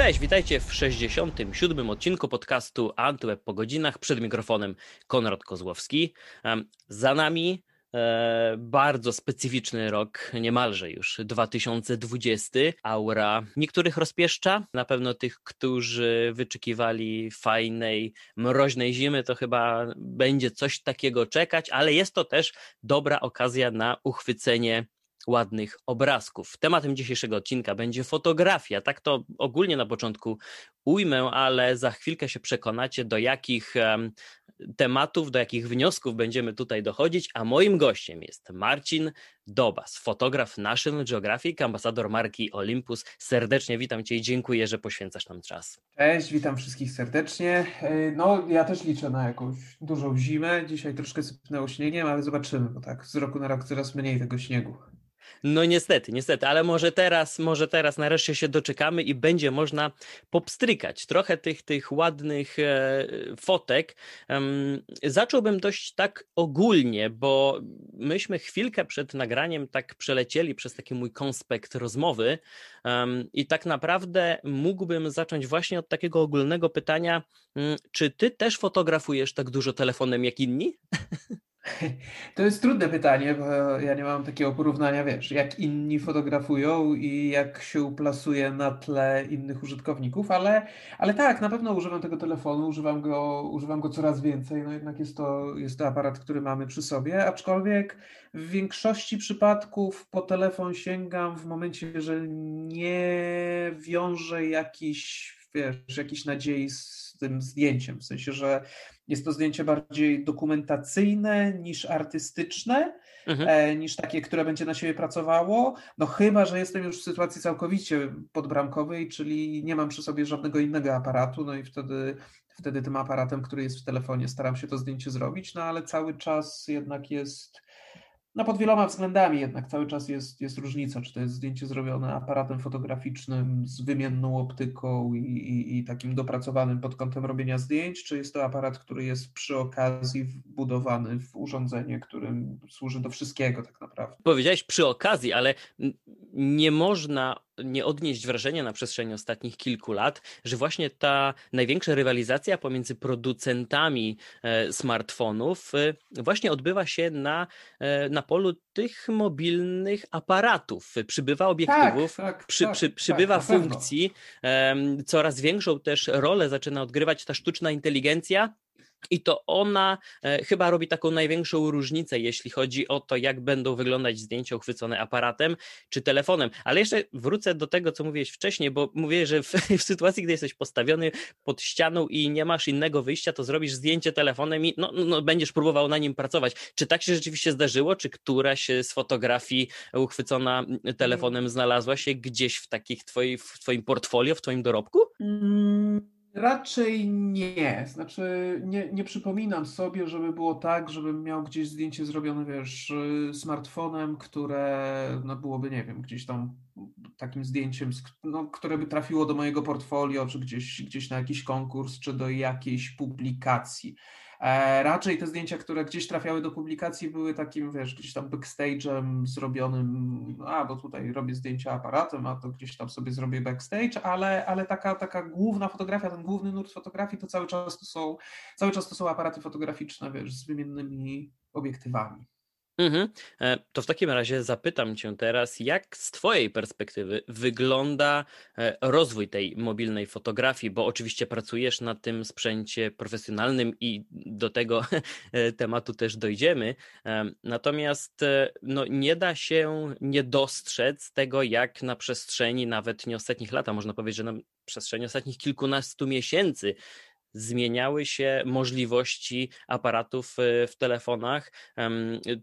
Cześć, witajcie w 67. odcinku podcastu Antyweb po godzinach. Przed mikrofonem Konrad Kozłowski. Za nami e, bardzo specyficzny rok, niemalże już 2020. Aura niektórych rozpieszcza, na pewno tych, którzy wyczekiwali fajnej, mroźnej zimy, to chyba będzie coś takiego czekać, ale jest to też dobra okazja na uchwycenie ładnych obrazków. Tematem dzisiejszego odcinka będzie fotografia. Tak to ogólnie na początku ujmę, ale za chwilkę się przekonacie, do jakich tematów, do jakich wniosków będziemy tutaj dochodzić. A moim gościem jest Marcin Dobas, fotograf National Geographic, ambasador marki Olympus. Serdecznie witam Cię i dziękuję, że poświęcasz nam czas. Cześć, witam wszystkich serdecznie. No, ja też liczę na jakąś dużą zimę. Dzisiaj troszkę sypnęło śniegiem, ale zobaczymy, bo tak z roku na rok coraz mniej tego śniegu. No niestety, niestety, ale może teraz, może teraz nareszcie się doczekamy i będzie można popstrykać trochę tych, tych ładnych e, fotek. Zacząłbym dość tak ogólnie, bo myśmy chwilkę przed nagraniem tak przelecieli przez taki mój konspekt rozmowy i tak naprawdę mógłbym zacząć właśnie od takiego ogólnego pytania, um, czy ty też fotografujesz tak dużo telefonem jak inni? To jest trudne pytanie, bo ja nie mam takiego porównania, wiesz, jak inni fotografują i jak się uplasuje na tle innych użytkowników, ale, ale tak, na pewno używam tego telefonu, używam go, używam go coraz więcej, no jednak jest to, jest to aparat, który mamy przy sobie, aczkolwiek w większości przypadków po telefon sięgam w momencie, że nie wiąże jakiś, wiesz, jakiejś nadziei z tym zdjęciem, w sensie, że jest to zdjęcie bardziej dokumentacyjne niż artystyczne, mhm. E, niż takie, które będzie na siebie pracowało. No chyba, że jestem już w sytuacji całkowicie podbramkowej, czyli nie mam przy sobie żadnego innego aparatu, no i wtedy, wtedy tym aparatem, który jest w telefonie, staram się to zdjęcie zrobić, no ale cały czas jednak jest no pod wieloma względami jednak cały czas jest, jest różnica, czy to jest zdjęcie zrobione aparatem fotograficznym z wymienną optyką i, i, i, takim dopracowanym pod kątem robienia zdjęć, czy jest to aparat, który jest przy okazji wbudowany w urządzenie, którym służy do wszystkiego tak naprawdę. Powiedziałeś przy okazji, ale nie można nie odnieść wrażenia na przestrzeni ostatnich kilku lat, że właśnie ta największa rywalizacja pomiędzy producentami e, smartfonów e, właśnie odbywa się na, e, na polu tych mobilnych aparatów. Przybywa obiektywów, tak, tak, przy, przy, tak, przybywa tak, funkcji, coraz większą też rolę zaczyna odgrywać ta sztuczna inteligencja, i to ona e, chyba robi taką największą różnicę, jeśli chodzi o to, jak będą wyglądać zdjęcia uchwycone aparatem czy telefonem. Ale jeszcze wrócę do tego, co mówiłeś wcześniej, bo mówię, że w, w, sytuacji, gdy jesteś postawiony pod ścianą i nie masz innego wyjścia, to zrobisz zdjęcie telefonem i no, no, no będziesz próbował na nim pracować. Czy tak się rzeczywiście zdarzyło? Czy któraś z fotografii uchwycona telefonem znalazła się gdzieś w takich twoi, w twoim portfolio, w twoim dorobku? Mm. Raczej nie. Znaczy, nie, nie przypominam sobie, żeby było tak, żebym miał gdzieś zdjęcie zrobione, wiesz, smartfonem, które no, byłoby, nie wiem, gdzieś tam takim zdjęciem, no, które by trafiło do mojego portfolio, czy gdzieś, gdzieś na jakiś konkurs, czy do jakiejś publikacji. E, raczej te zdjęcia, które gdzieś trafiały do publikacji, były takim, wiesz, gdzieś tam backstage'em zrobionym, a bo tutaj robię zdjęcia aparatem, a to gdzieś tam sobie zrobię backstage, ale, ale taka, taka główna fotografia, ten główny nurt fotografii to cały czas to są, cały czas to są aparaty fotograficzne, wiesz, z wymiennymi obiektywami. Mhm. E, to w takim razie zapytam Cię teraz, jak z Twojej perspektywy wygląda e, rozwój tej mobilnej fotografii, bo oczywiście pracujesz na tym sprzęcie profesjonalnym i do tego e, tematu też dojdziemy. Natomiast no, nie da się nie dostrzec tego, jak na przestrzeni nawet nie ostatnich lat, a można powiedzieć, że na przestrzeni ostatnich kilkunastu miesięcy zmieniały się możliwości aparatów e, w telefonach.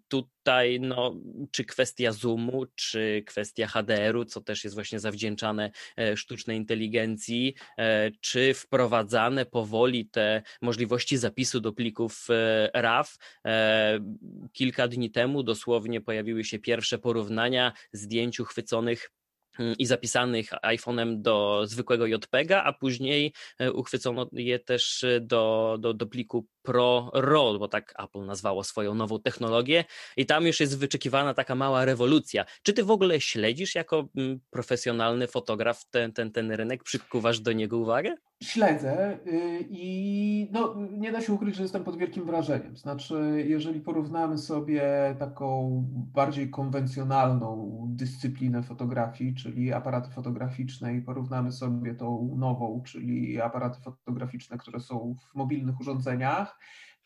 Tutaj, no, czy kwestia zoomu, czy kwestia HDR-u, co też jest właśnie zawdzięczane e, sztucznej inteligencji, e, czy wprowadzane powoli te możliwości zapisu do plików RAW. Kilka dni temu dosłownie pojawiły się pierwsze porównania zdjęć uchwyconych i zapisanych iPhone'em do zwykłego JPEGa, a później e, uchwycono je też do, do, do pliku Pro RAW, bo tak Apple nazwało swoją nową technologię i tam już jest wyczekiwana taka mała rewolucja. Czy ty w ogóle śledzisz jako mm, profesjonalny fotograf ten, ten, ten rynek, przykuwasz do niego uwagę? Śledzę y, i no, nie da się ukryć, że jestem pod wielkim wrażeniem. Znaczy, jeżeli porównamy sobie taką bardziej konwencjonalną dyscyplinę fotografii, czyli aparaty fotograficzne, i porównamy sobie tą nową, czyli aparaty fotograficzne, które są w mobilnych urządzeniach,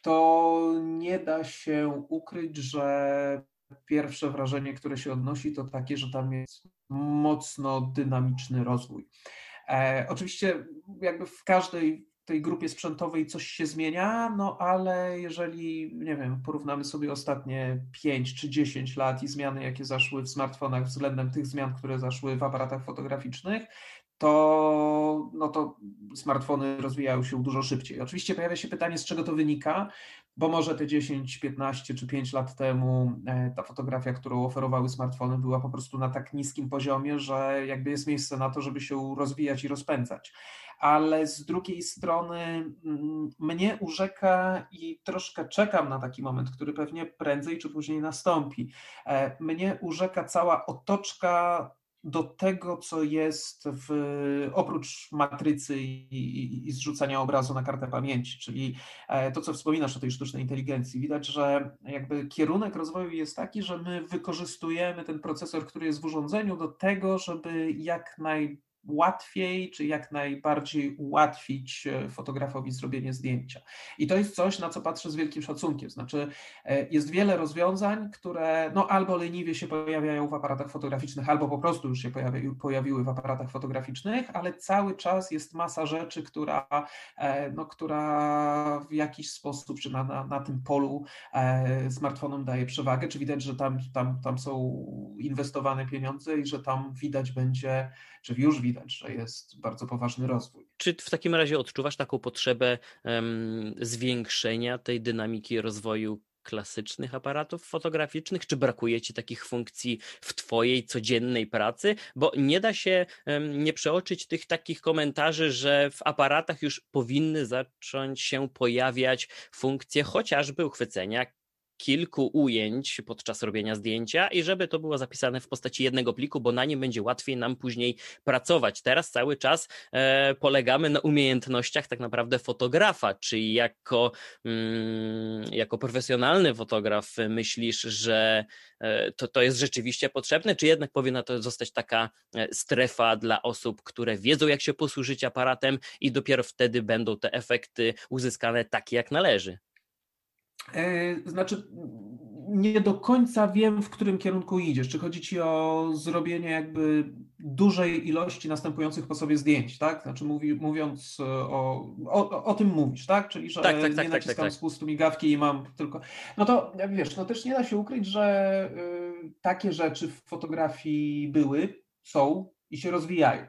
to nie da się ukryć, że pierwsze wrażenie, które się odnosi, to takie, że tam jest mocno dynamiczny rozwój. E, oczywiście jakby w każdej tej grupie sprzętowej coś się zmienia, no ale jeżeli, nie wiem, porównamy sobie ostatnie 5 czy 10 lat i zmiany, jakie zaszły w smartfonach względem tych zmian, które zaszły w aparatach fotograficznych, to, no to smartfony rozwijają się dużo szybciej. Oczywiście pojawia się pytanie, z czego to wynika, bo może te 10, 15 czy 5 lat temu e, ta fotografia, którą oferowały smartfony, była po prostu na tak niskim poziomie, że jakby jest miejsce na to, żeby się rozwijać i rozpędzać. Ale z drugiej strony mm, mnie urzeka i troszkę czekam na taki moment, który pewnie prędzej czy później nastąpi. E, mnie urzeka cała otoczka do tego, co jest w, oprócz matrycy i, i, zrzucania obrazu na kartę pamięci, czyli e, to, co wspominasz o tej sztucznej inteligencji. Widać, że jakby kierunek rozwoju jest taki, że my wykorzystujemy ten procesor, który jest w urządzeniu do tego, żeby jak naj łatwiej, czy jak najbardziej ułatwić e, fotografowi zrobienie zdjęcia. I to jest coś, na co patrzę z wielkim szacunkiem. Znaczy, e, jest wiele rozwiązań, które no, albo leniwie się pojawiają w aparatach fotograficznych, albo po prostu już się pojawi, pojawiły w aparatach fotograficznych, ale cały czas jest masa rzeczy, która, e, no, która w jakiś sposób, czy na, na, na tym polu smartfonom daje przewagę, czy widać, że tam, tam, tam są inwestowane pieniądze i że tam widać będzie, czy już widać, że jest bardzo poważny rozwój. Czy w takim razie odczuwasz taką potrzebę um, zwiększenia tej dynamiki rozwoju klasycznych aparatów fotograficznych? Czy brakuje ci takich funkcji w twojej codziennej pracy? Bo nie da się nie przeoczyć tych takich komentarzy, że w aparatach już powinny zacząć się pojawiać funkcje chociażby uchwycenia kilku ujęć podczas robienia zdjęcia i żeby to było zapisane w postaci jednego pliku, bo na nim będzie łatwiej nam później pracować. Teraz cały czas e, polegamy na umiejętnościach tak naprawdę fotografa, czy jako, mm, jako profesjonalny fotograf myślisz, że e, to, to jest rzeczywiście potrzebne, czy jednak powinna to zostać taka e, strefa dla osób, które wiedzą, jak się posłużyć aparatem i dopiero wtedy będą te efekty uzyskane takie, jak należy? E, znaczy, nie do końca wiem, w którym kierunku idziesz. Czy chodzi ci o zrobienie jakby dużej ilości następujących po sobie zdjęć, tak? Znaczy mówi, mówiąc o, o, o tym mówisz, tak? Czyli, że tak, tak, nie tak, tak naciskam tak, z pustu migawki i mam tylko... No to wiesz, no też nie da się ukryć, że y, takie rzeczy w fotografii były, są i się rozwijają.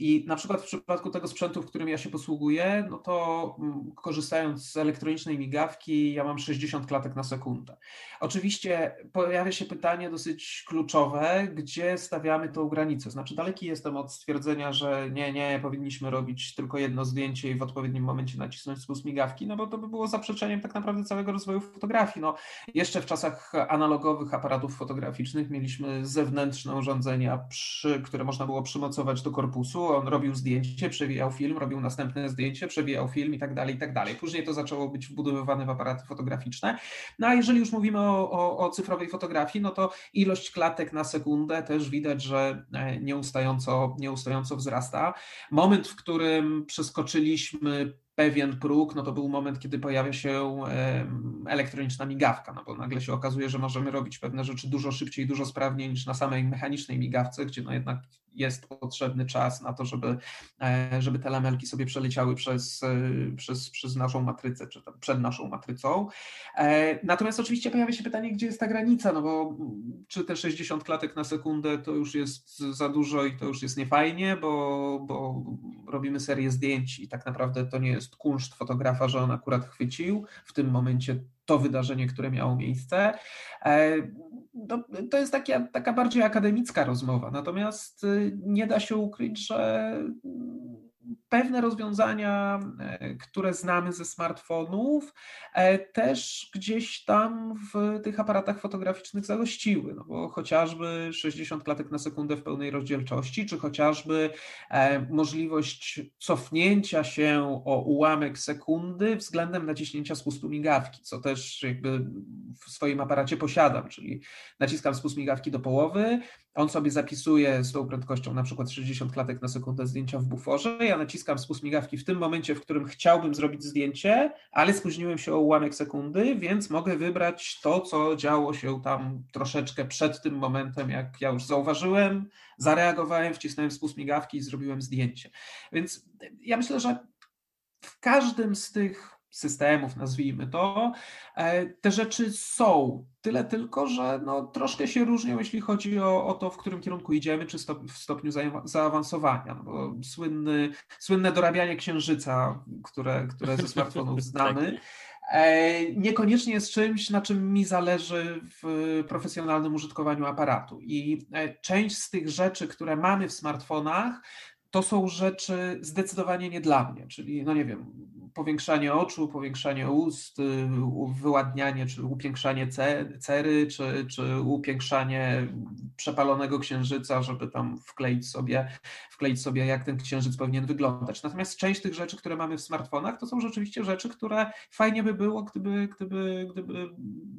I na przykład w przypadku tego sprzętu, w którym ja się posługuję, no to mm, korzystając z elektronicznej migawki, ja mam 60 klatek na sekundę. Oczywiście pojawia się pytanie dosyć kluczowe, gdzie stawiamy tą granicę. Znaczy, daleki jestem od stwierdzenia, że nie, nie, powinniśmy robić tylko jedno zdjęcie i w odpowiednim momencie nacisnąć spust migawki, no bo to by było zaprzeczeniem tak naprawdę całego rozwoju fotografii. No, jeszcze w czasach analogowych aparatów fotograficznych mieliśmy zewnętrzne urządzenia, przy, które można było przymocować do korpusu on robił zdjęcie, przewijał film, robił następne zdjęcie, przewijał film i tak dalej, i tak dalej. Później to zaczęło być wbudowywane w aparaty fotograficzne. No a jeżeli już mówimy o, o, o cyfrowej fotografii, no to ilość klatek na sekundę też widać, że e, nieustająco, nieustająco wzrasta. Moment, w którym przeskoczyliśmy pewien próg, no to był moment, kiedy pojawia się elektroniczna migawka, no bo nagle się okazuje, że możemy robić pewne rzeczy dużo szybciej, dużo sprawniej niż na samej mechanicznej migawce, gdzie no jednak jest potrzebny czas na to, żeby, e, żeby te lamelki sobie przeleciały przez, e, przez, przez naszą matrycę, czy przed naszą matrycą. E, natomiast oczywiście pojawia się pytanie, gdzie jest ta granica, no bo czy te 60 klatek na sekundę to już jest za dużo i to już jest niefajnie, bo, bo robimy serię zdjęć i tak naprawdę to nie jest kunszt fotografa, że on akurat chwycił w tym momencie to wydarzenie, które miało miejsce. to, to jest taka, taka bardziej akademicka rozmowa, natomiast y, nie da się ukryć, że pewne rozwiązania, e, które znamy ze smartfonów, e, też gdzieś tam w tych aparatach fotograficznych zagościły, no bo chociażby 60 klatek na sekundę w pełnej rozdzielczości, czy chociażby e, możliwość cofnięcia się o ułamek sekundy względem naciśnięcia spustu migawki, co też jakby w swoim aparacie posiadam, czyli naciskam spust migawki do połowy, on sobie zapisuje z tą prędkością na przykład 60 klatek na sekundę zdjęcia w buforze. Ja naciskam spust migawki w tym momencie, w którym chciałbym zrobić zdjęcie, ale spóźniłem się o ułamek sekundy, więc mogę wybrać to, co działo się tam troszeczkę przed tym momentem, jak ja już zauważyłem, zareagowałem, wcisnąłem spust migawki i zrobiłem zdjęcie. Więc ja myślę, że w każdym z tych systemów, nazwijmy to, e, te rzeczy są. Tyle tylko, że no, troszkę się różnią, jeśli chodzi o, o to, w którym kierunku idziemy, czy stop, w stopniu zaawansowania. No bo słynny, słynne dorabianie księżyca, które, które ze smartfonów tak. znamy, e, niekoniecznie jest czymś, na czym mi zależy w profesjonalnym użytkowaniu aparatu. I e, część z tych rzeczy, które mamy w smartfonach, to są rzeczy zdecydowanie nie dla mnie, czyli no nie wiem, powiększanie oczu, powiększanie ust, y, wyładnianie czy upiększanie cery, czy, czy upiększanie przepalonego księżyca, żeby tam wkleić sobie, wkleić sobie, jak ten księżyc powinien wyglądać. Natomiast część tych rzeczy, które mamy w smartfonach, to są rzeczywiście rzeczy, które fajnie by było, gdyby, gdyby, gdyby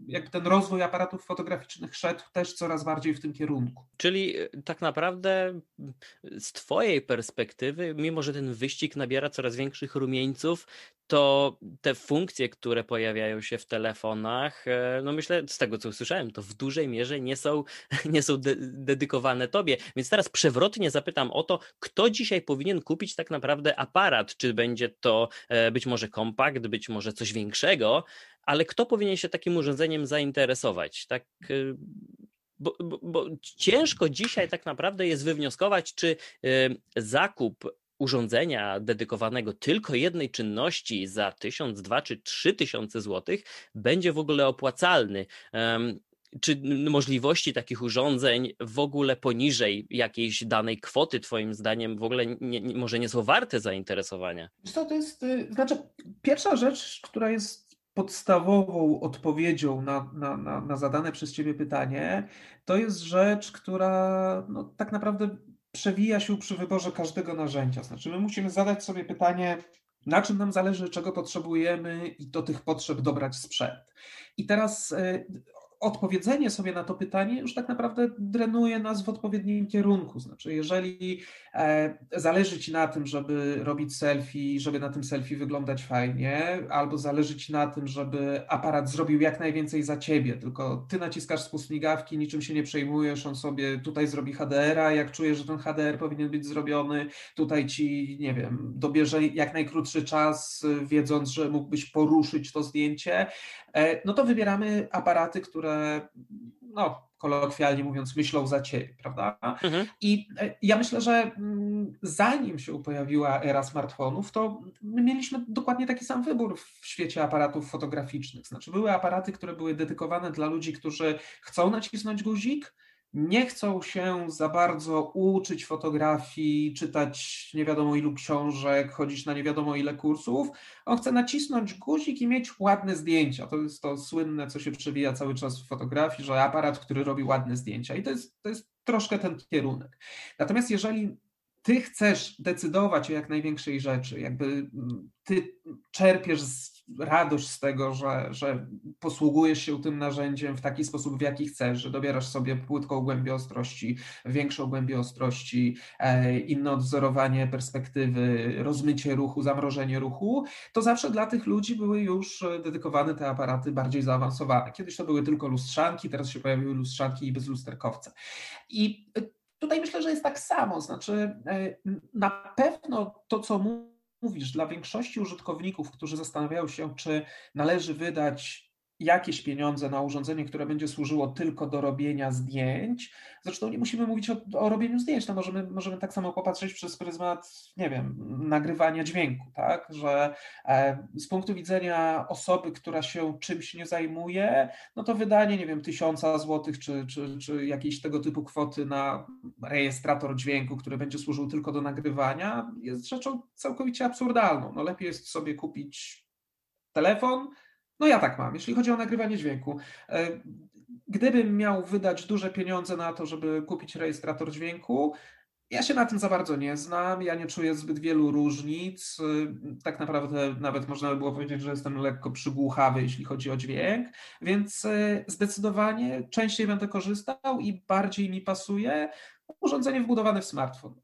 jak ten rozwój aparatów fotograficznych szedł też coraz bardziej w tym kierunku. Czyli y, tak naprawdę z Twojej perspektywy, mimo że ten wyścig nabiera coraz większych rumieńców, to te funkcje, które pojawiają się w telefonach, e, no myślę, z tego co usłyszałem, to w dużej mierze nie są, nie są de dedykowane tobie. Więc teraz przewrotnie zapytam o to, kto dzisiaj powinien kupić tak naprawdę aparat? Czy będzie to e, być może kompakt, być może coś większego, ale kto powinien się takim urządzeniem zainteresować? Tak e, bo, bo, bo, ciężko dzisiaj tak naprawdę jest wywnioskować, czy zakup urządzenia dedykowanego tylko jednej czynności za 1000, 2 czy 3000 zł będzie w ogóle opłacalny. Czy możliwości takich urządzeń w ogóle poniżej jakiejś danej kwoty, Twoim zdaniem, w ogóle nie, może nie są warte zainteresowania? Co to jest, y, znaczy, pierwsza rzecz, która jest podstawową odpowiedzią na, na, na, na zadane przez Ciebie pytanie, to jest rzecz, która no, tak naprawdę przewija się przy wyborze każdego narzędzia. Znaczy, my musimy zadać sobie pytanie, na czym nam zależy, czego potrzebujemy i do tych potrzeb dobrać sprzęt. I teraz e, odpowiedzenie sobie na to pytanie już tak naprawdę drenuje nas w odpowiednim kierunku. Znaczy, jeżeli e, zależy Ci na tym, żeby robić selfie, żeby na tym selfie wyglądać fajnie, albo zależy Ci na tym, żeby aparat zrobił jak najwięcej za Ciebie, tylko Ty naciskasz spust migawki, niczym się nie przejmujesz, on sobie tutaj zrobi HDR-a, jak czujesz, że ten HDR powinien być zrobiony, tutaj Ci, nie wiem, dobierze jak najkrótszy czas, wiedząc, że mógłbyś poruszyć to zdjęcie, E, no to wybieramy aparaty, które no, kolokwialnie mówiąc, myślą za ciebie, prawda? Mhm. I e, ja myślę, że mm, zanim się pojawiła era smartfonów, to my mieliśmy dokładnie taki sam wybór w świecie aparatów fotograficznych. Znaczy, były aparaty, które były dedykowane dla ludzi, którzy chcą nacisnąć guzik, nie chcą się za bardzo uczyć fotografii, czytać nie wiadomo ilu książek, chodzić na nie wiadomo ile kursów. On chce nacisnąć guzik i mieć ładne zdjęcia. To jest to słynne, co się przewija cały czas w fotografii, że aparat, który robi ładne zdjęcia. I to jest, to jest troszkę ten kierunek. Natomiast jeżeli ty chcesz decydować o jak największej rzeczy, jakby mm, ty czerpiesz radość z tego, że, że posługujesz się tym narzędziem w taki sposób, w jaki chcesz, że dobierasz sobie płytką głębię ostrości, większą głębię ostrości, e, inne odwzorowanie perspektywy, rozmycie ruchu, zamrożenie ruchu, to zawsze dla tych ludzi były już dedykowane te aparaty bardziej zaawansowane. Kiedyś to były tylko lustrzanki, teraz się pojawiły lustrzanki i bezlusterkowce. I Tutaj myślę, że jest tak samo. Znaczy, e, na pewno to, co mówisz, dla większości użytkowników, którzy zastanawiają się, czy należy wydać jakieś pieniądze na urządzenie, które będzie służyło tylko do robienia zdjęć. Zresztą nie musimy mówić o, o robieniu zdjęć, no możemy, możemy tak samo popatrzeć przez pryzmat, nie wiem, nagrywania dźwięku, tak, że e, z punktu widzenia osoby, która się czymś nie zajmuje, no to wydanie, nie wiem, tysiąca złotych czy, czy, czy jakiejś tego typu kwoty na rejestrator dźwięku, który będzie służył tylko do nagrywania, jest rzeczą całkowicie absurdalną. No lepiej jest sobie kupić telefon, no ja tak mam, jeśli chodzi o nagrywanie dźwięku. E, gdybym miał wydać duże pieniądze na to, żeby kupić rejestrator dźwięku, ja się na tym za bardzo nie znam, ja nie czuję zbyt wielu różnic. E, tak naprawdę nawet można by było powiedzieć, że jestem lekko przygłuchawy, jeśli chodzi o dźwięk, więc e, zdecydowanie częściej będę korzystał i bardziej mi pasuje urządzenie wbudowane w smartfon.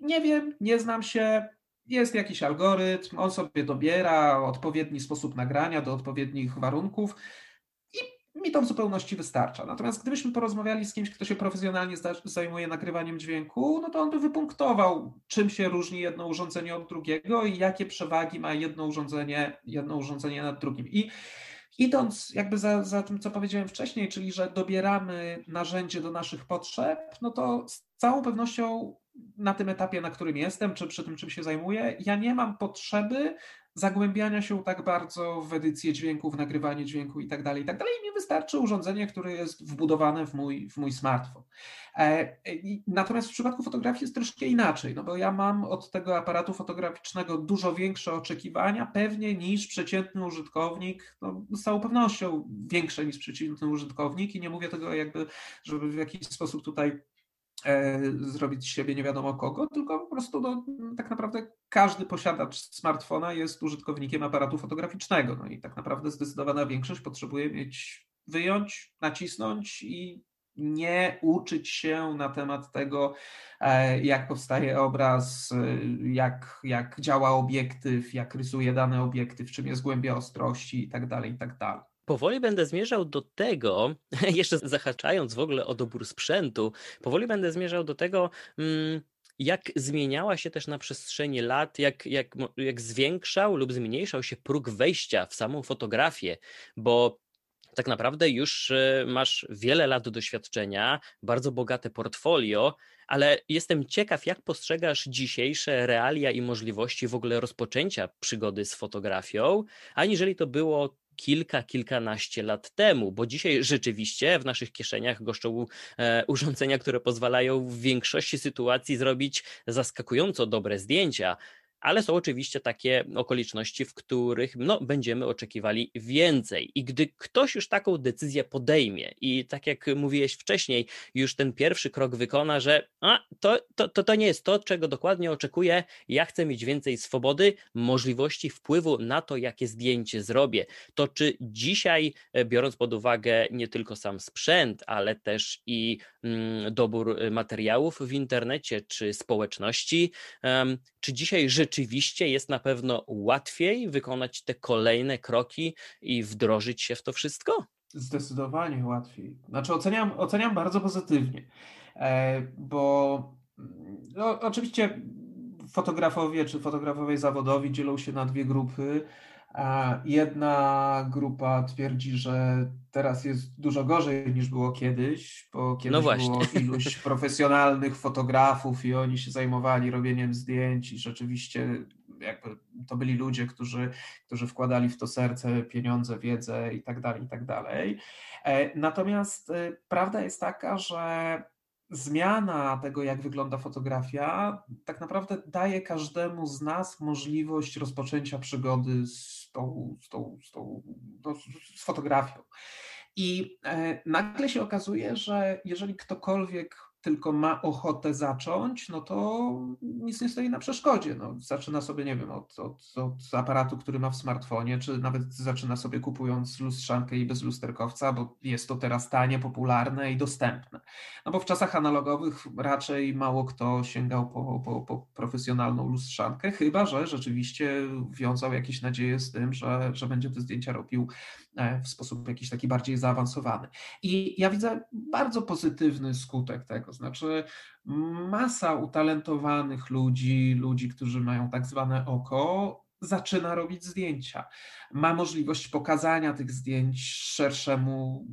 Nie wiem, nie znam się, jest jakiś algorytm, on sobie dobiera odpowiedni sposób nagrania do odpowiednich warunków i mi to w zupełności wystarcza. Natomiast gdybyśmy porozmawiali z kimś, kto się profesjonalnie zajmuje nagrywaniem dźwięku, no to on by wypunktował, czym się różni jedno urządzenie od drugiego i jakie przewagi ma jedno urządzenie, jedno urządzenie nad drugim. I idąc jakby za, za tym, co powiedziałem wcześniej, czyli że dobieramy narzędzie do naszych potrzeb, no to z całą pewnością na tym etapie, na którym jestem, czy przy tym, czym się zajmuję, ja nie mam potrzeby zagłębiania się tak bardzo w edycję dźwięku, w nagrywanie dźwięku i tak dalej, i tak dalej. Mi wystarczy urządzenie, które jest wbudowane w mój, w mój smartfon. E, natomiast w przypadku fotografii jest troszkę inaczej, no bo ja mam od tego aparatu fotograficznego dużo większe oczekiwania, pewnie niż przeciętny użytkownik, no z całą pewnością większe niż przeciętny użytkownik i nie mówię tego jakby, żeby w jakiś sposób tutaj zrobić z siebie nie wiadomo kogo, tylko po prostu no, tak naprawdę każdy posiadacz smartfona jest użytkownikiem aparatu fotograficznego. No i tak naprawdę zdecydowana większość potrzebuje mieć, wyjąć, nacisnąć i nie uczyć się na temat tego, e, jak powstaje obraz, e, jak, jak działa obiektyw, jak rysuje dany obiektyw, czym jest głębia ostrości itd., tak itd. Powoli będę zmierzał do tego, jeszcze zahaczając w ogóle o dobór sprzętu, powoli będę zmierzał do tego, mm, jak zmieniała się też na przestrzeni lat, jak, jak, jak zwiększał lub zmniejszał się próg wejścia w samą fotografię, bo tak naprawdę już e, masz wiele lat doświadczenia, bardzo bogate portfolio, ale jestem ciekaw, jak postrzegasz dzisiejsze realia i możliwości w ogóle rozpoczęcia przygody z fotografią, aniżeli to było kilka, kilkanaście lat temu, bo dzisiaj rzeczywiście w naszych kieszeniach goszczą e, urządzenia, które pozwalają w większości sytuacji zrobić zaskakująco dobre zdjęcia, ale są oczywiście takie okoliczności, w których no, będziemy oczekiwali więcej. I gdy ktoś już taką decyzję podejmie i tak jak mówiłeś wcześniej, już ten pierwszy krok wykona, że a, to, to, to, to nie jest to, czego dokładnie oczekuję, ja chcę mieć więcej swobody, możliwości wpływu na to, jakie zdjęcie zrobię. To czy dzisiaj, e, biorąc pod uwagę nie tylko sam sprzęt, ale też i mm, dobór materiałów w internecie czy społeczności, um, czy dzisiaj rzeczywiście jest na pewno łatwiej wykonać te kolejne kroki i wdrożyć się w to wszystko? Zdecydowanie łatwiej. Znaczy, oceniam, oceniam bardzo pozytywnie, e, bo no, oczywiście fotografowie czy fotografowie zawodowi dzielą się na dwie grupy. Jedna grupa twierdzi, że teraz jest dużo gorzej niż było kiedyś, bo kiedyś no było iluś profesjonalnych fotografów i oni się zajmowali robieniem zdjęć i rzeczywiście jakby to byli ludzie, którzy, którzy wkładali w to serce, pieniądze, wiedzę i tak dalej, i tak dalej. E, natomiast e, prawda jest taka, że zmiana tego, jak wygląda fotografia, tak naprawdę daje każdemu z nas możliwość rozpoczęcia przygody z tą, z tą, z tą no, z fotografią. I e, nagle się okazuje, że jeżeli ktokolwiek tylko ma ochotę zacząć, no to nic nie stoi na przeszkodzie. No, zaczyna sobie, nie wiem, od, od, od aparatu, który ma w smartfonie, czy nawet zaczyna sobie kupując lustrzankę i bez lusterkowca, bo jest to teraz tanie, popularne i dostępne. No bo w czasach analogowych raczej mało kto sięgał po, po, po profesjonalną lustrzankę, chyba że rzeczywiście wiązał jakieś nadzieje z tym, że, że będzie te zdjęcia robił w sposób jakiś taki bardziej zaawansowany. I ja widzę bardzo pozytywny skutek tego, znaczy masa utalentowanych ludzi, ludzi, którzy mają tak zwane oko, zaczyna robić zdjęcia. Ma możliwość pokazania tych zdjęć szerszemu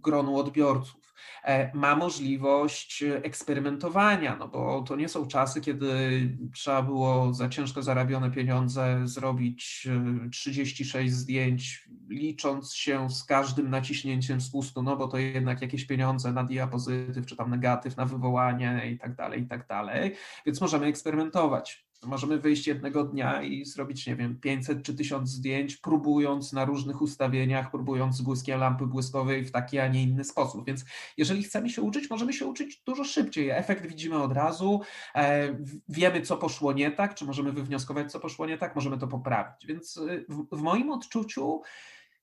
gronu odbiorców. E, ma możliwość eksperymentowania, no bo to nie są czasy, kiedy trzeba było za ciężko zarabione pieniądze zrobić 36 e, zdjęć, licząc się z każdym naciśnięciem spustu, no bo to jednak jakieś pieniądze na diapozytyw, czy tam negatyw, na wywołanie i tak dalej, i tak dalej, więc możemy eksperymentować. Możemy wyjść jednego dnia i zrobić, nie wiem, 500 czy 1000 zdjęć, próbując na różnych ustawieniach, próbując z błyskiem lampy błyskowej w taki, a nie inny sposób. Więc jeżeli chcemy się uczyć, możemy się uczyć dużo szybciej. Efekt widzimy od razu, e, wiemy, co poszło nie tak, czy możemy wywnioskować, co poszło nie tak, możemy to poprawić. Więc w, w moim odczuciu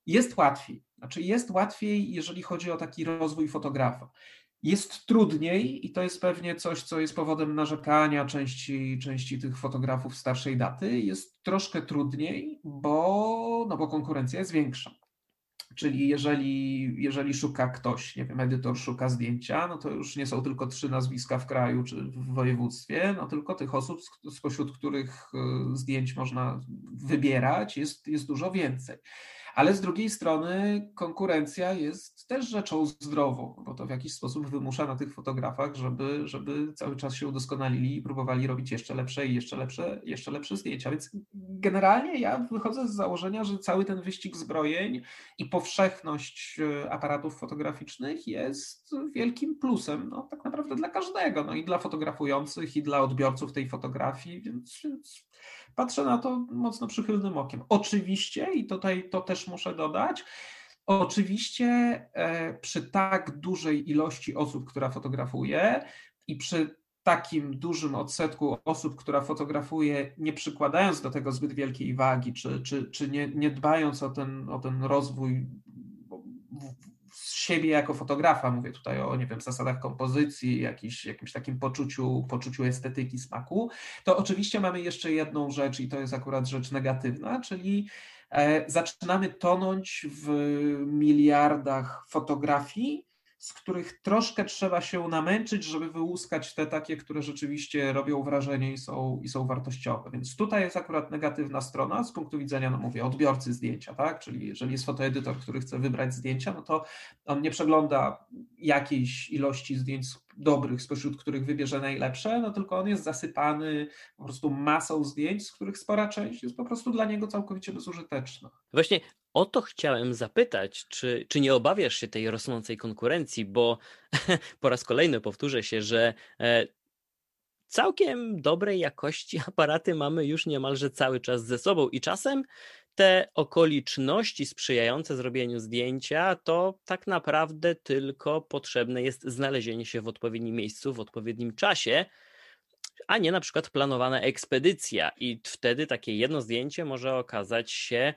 jest łatwiej. Znaczy, jest łatwiej, jeżeli chodzi o taki rozwój fotografa. Jest trudniej i to jest pewnie coś, co jest powodem narzekania części, części tych fotografów starszej daty. Jest troszkę trudniej, bo, no bo konkurencja jest większa. Czyli jeżeli, jeżeli szuka ktoś, nie wiem, edytor szuka zdjęcia, no to już nie są tylko trzy nazwiska w kraju czy w województwie, no tylko tych osób, spośród których e, zdjęć można wybierać, jest, jest dużo więcej. Ale z drugiej strony konkurencja jest też rzeczą zdrową, bo to w jakiś sposób wymusza na tych fotografach, żeby, żeby cały czas się udoskonalili i próbowali robić jeszcze lepsze i jeszcze lepsze, jeszcze lepsze zdjęcia. Więc generalnie ja wychodzę z założenia, że cały ten wyścig zbrojeń i powszechność e, aparatów fotograficznych jest wielkim plusem, no tak naprawdę dla każdego, no i dla fotografujących, i dla odbiorców tej fotografii, więc, patrzę na to mocno przychylnym okiem. Oczywiście, i tutaj to też muszę dodać, oczywiście e, przy tak dużej ilości osób, która fotografuje i przy takim dużym odsetku osób, która fotografuje, nie przykładając do tego zbyt wielkiej wagi, czy, czy, czy nie, nie dbając o ten, o ten rozwój z siebie jako fotografa, mówię tutaj o, nie wiem, zasadach kompozycji, jakiś, jakimś takim poczuciu, poczuciu estetyki, smaku, to oczywiście mamy jeszcze jedną rzecz i to jest akurat rzecz negatywna, czyli e, zaczynamy tonąć w miliardach fotografii, z których troszkę trzeba się namęczyć, żeby wyłuskać te takie, które rzeczywiście robią wrażenie i są, i są wartościowe. Więc tutaj jest akurat negatywna strona z punktu widzenia, no mówię, odbiorcy zdjęcia, tak? Czyli jeżeli jest fotoedytor, który chce wybrać zdjęcia, no to on nie przegląda jakiejś ilości zdjęć dobrych, spośród których wybierze najlepsze, no tylko on jest zasypany po prostu masą zdjęć, z których spora część jest po prostu dla niego całkowicie bezużyteczna. Właśnie o to chciałem zapytać, czy, czy nie obawiasz się tej rosnącej konkurencji, bo po raz kolejny powtórzę się, że e, całkiem dobrej jakości aparaty mamy już niemalże cały czas ze sobą i czasem te okoliczności sprzyjające zrobieniu zdjęcia, to tak naprawdę tylko potrzebne jest znalezienie się w odpowiednim miejscu, w odpowiednim czasie, a nie na przykład planowana ekspedycja. I wtedy takie jedno zdjęcie może okazać się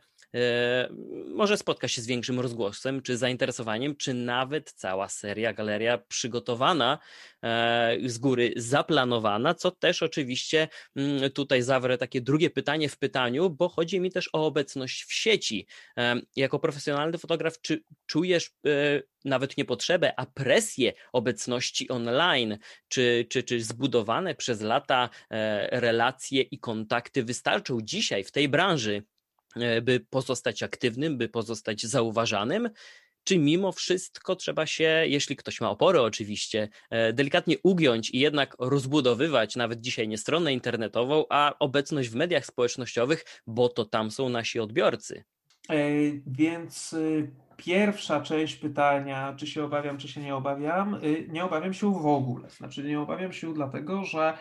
może spotka się z większym rozgłosem, czy zainteresowaniem, czy nawet cała seria, galeria przygotowana e, z góry, zaplanowana, co też oczywiście mm, tutaj zawrę takie drugie pytanie w pytaniu, bo chodzi mi też o obecność w sieci. E, jako profesjonalny fotograf, czy czujesz nawet nie potrzebę, a presję obecności online, czy, czy, czy zbudowane przez lata relacje i kontakty wystarczą dzisiaj w tej branży by pozostać aktywnym, by pozostać zauważanym, czy mimo wszystko trzeba się, jeśli ktoś ma opory oczywiście, e, delikatnie ugiąć i jednak rozbudowywać nawet dzisiaj nie stronę internetową, a obecność w mediach społecznościowych, bo to tam są nasi odbiorcy. E, więc y, pierwsza część pytania, czy się obawiam, czy się nie obawiam, y, nie obawiam się w ogóle. Znaczy nie obawiam się dlatego, że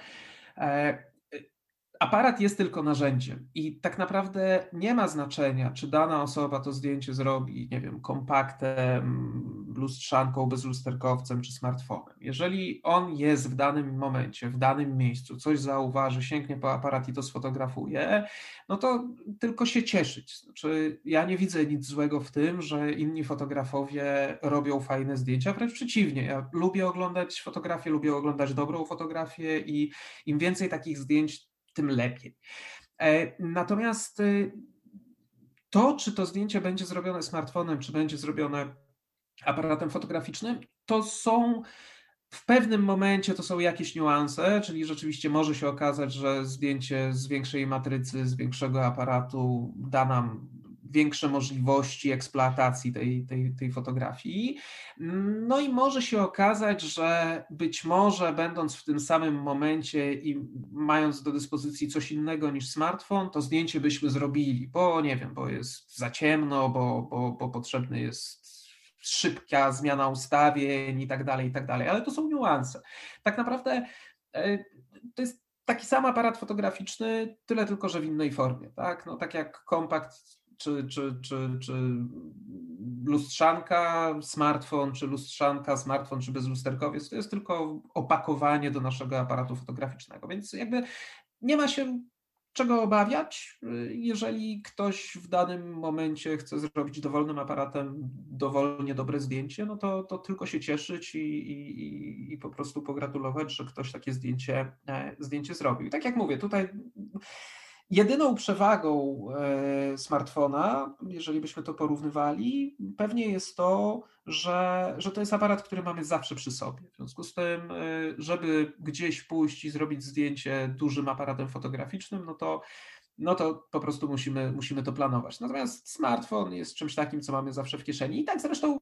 aparat jest tylko narzędziem i tak naprawdę nie ma znaczenia, czy dana osoba to zdjęcie zrobi, nie wiem, kompaktem, lustrzanką, bezlusterkowcem czy smartfonem. Jeżeli on jest w danym momencie, w danym miejscu, coś zauważy, sięgnie po aparat i to sfotografuje, no to tylko się cieszyć. Znaczy, ja nie widzę nic złego w tym, że inni fotografowie robią fajne zdjęcia, wręcz przeciwnie. Ja lubię oglądać fotografię, lubię oglądać dobrą fotografię i im więcej takich zdjęć, tym lepiej. E, natomiast y, to, czy to zdjęcie będzie zrobione smartfonem, czy będzie zrobione aparatem fotograficznym, to są w pewnym momencie to są jakieś niuanse, czyli rzeczywiście może się okazać, że zdjęcie z większej matrycy, z większego aparatu da nam większe możliwości eksploatacji tej, tej, tej fotografii. No i może się okazać, że być może będąc w tym samym momencie i mając do dyspozycji coś innego niż smartfon, to zdjęcie byśmy zrobili, bo nie wiem, bo jest za ciemno, bo, bo, bo potrzebny jest szybka zmiana ustawień i tak dalej, i tak dalej, ale to są niuanse. Tak naprawdę e, to jest taki sam aparat fotograficzny, tyle tylko, że w innej formie. Tak, no, tak jak kompakt czy, czy, czy, czy lustrzanka, smartfon, czy lustrzanka, smartfon, czy bezlusterkowiec, to jest tylko opakowanie do naszego aparatu fotograficznego. Więc jakby nie ma się czego obawiać, jeżeli ktoś w danym momencie chce zrobić dowolnym aparatem dowolnie dobre zdjęcie, no to, to tylko się cieszyć i, i, i po prostu pogratulować, że ktoś takie zdjęcie, e, zdjęcie zrobił. I tak jak mówię, tutaj Jedyną przewagą e, smartfona, jeżeli byśmy to porównywali, pewnie jest to, że, że to jest aparat, który mamy zawsze przy sobie. W związku z tym, e, żeby gdzieś pójść i zrobić zdjęcie dużym aparatem fotograficznym, no to no to po prostu musimy, musimy to planować. Natomiast smartfon jest czymś takim, co mamy zawsze w kieszeni. I tak zresztą,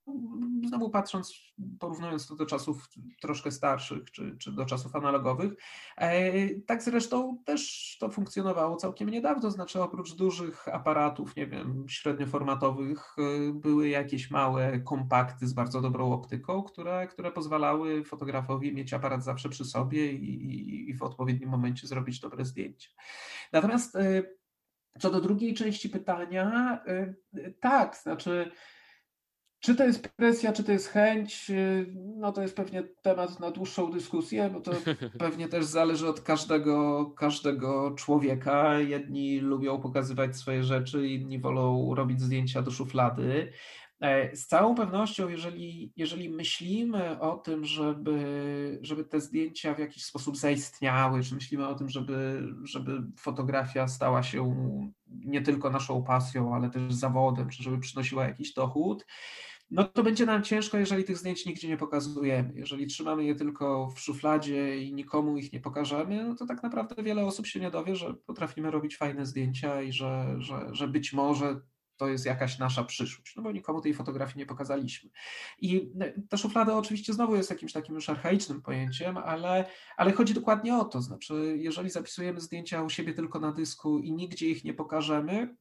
znowu patrząc, porównując to do czasów troszkę starszych, czy, czy do czasów analogowych, e, tak zresztą też to funkcjonowało całkiem niedawno. Znaczy, oprócz dużych aparatów, nie wiem, średnioformatowych, e, były jakieś małe kompakty z bardzo dobrą optyką, które, które pozwalały fotografowi mieć aparat zawsze przy sobie i, i, w odpowiednim momencie zrobić dobre zdjęcie. Natomiast e, co do drugiej części pytania, tak, znaczy, czy to jest presja, czy to jest chęć, no to jest pewnie temat na dłuższą dyskusję, bo to pewnie też zależy od każdego, każdego człowieka. Jedni lubią pokazywać swoje rzeczy, inni wolą robić zdjęcia do szuflady. E, z całą pewnością, jeżeli, jeżeli myślimy o tym, żeby, żeby te zdjęcia w jakiś sposób zaistniały, czy myślimy o tym, żeby, żeby fotografia stała się nie tylko naszą pasją, ale też zawodem, czy żeby przynosiła jakiś dochód, no to będzie nam ciężko, jeżeli tych zdjęć nigdzie nie pokazujemy. Jeżeli trzymamy je tylko w szufladzie i nikomu ich nie pokażemy, no to tak naprawdę wiele osób się nie dowie, że potrafimy robić fajne zdjęcia i że, że, że być może to jest jakaś nasza przyszłość, no bo nikomu tej fotografii nie pokazaliśmy. I e, ta szuflada oczywiście znowu jest jakimś takim już archaicznym pojęciem, ale, ale chodzi dokładnie o to, znaczy jeżeli zapisujemy zdjęcia u siebie tylko na dysku i nigdzie ich nie pokażemy,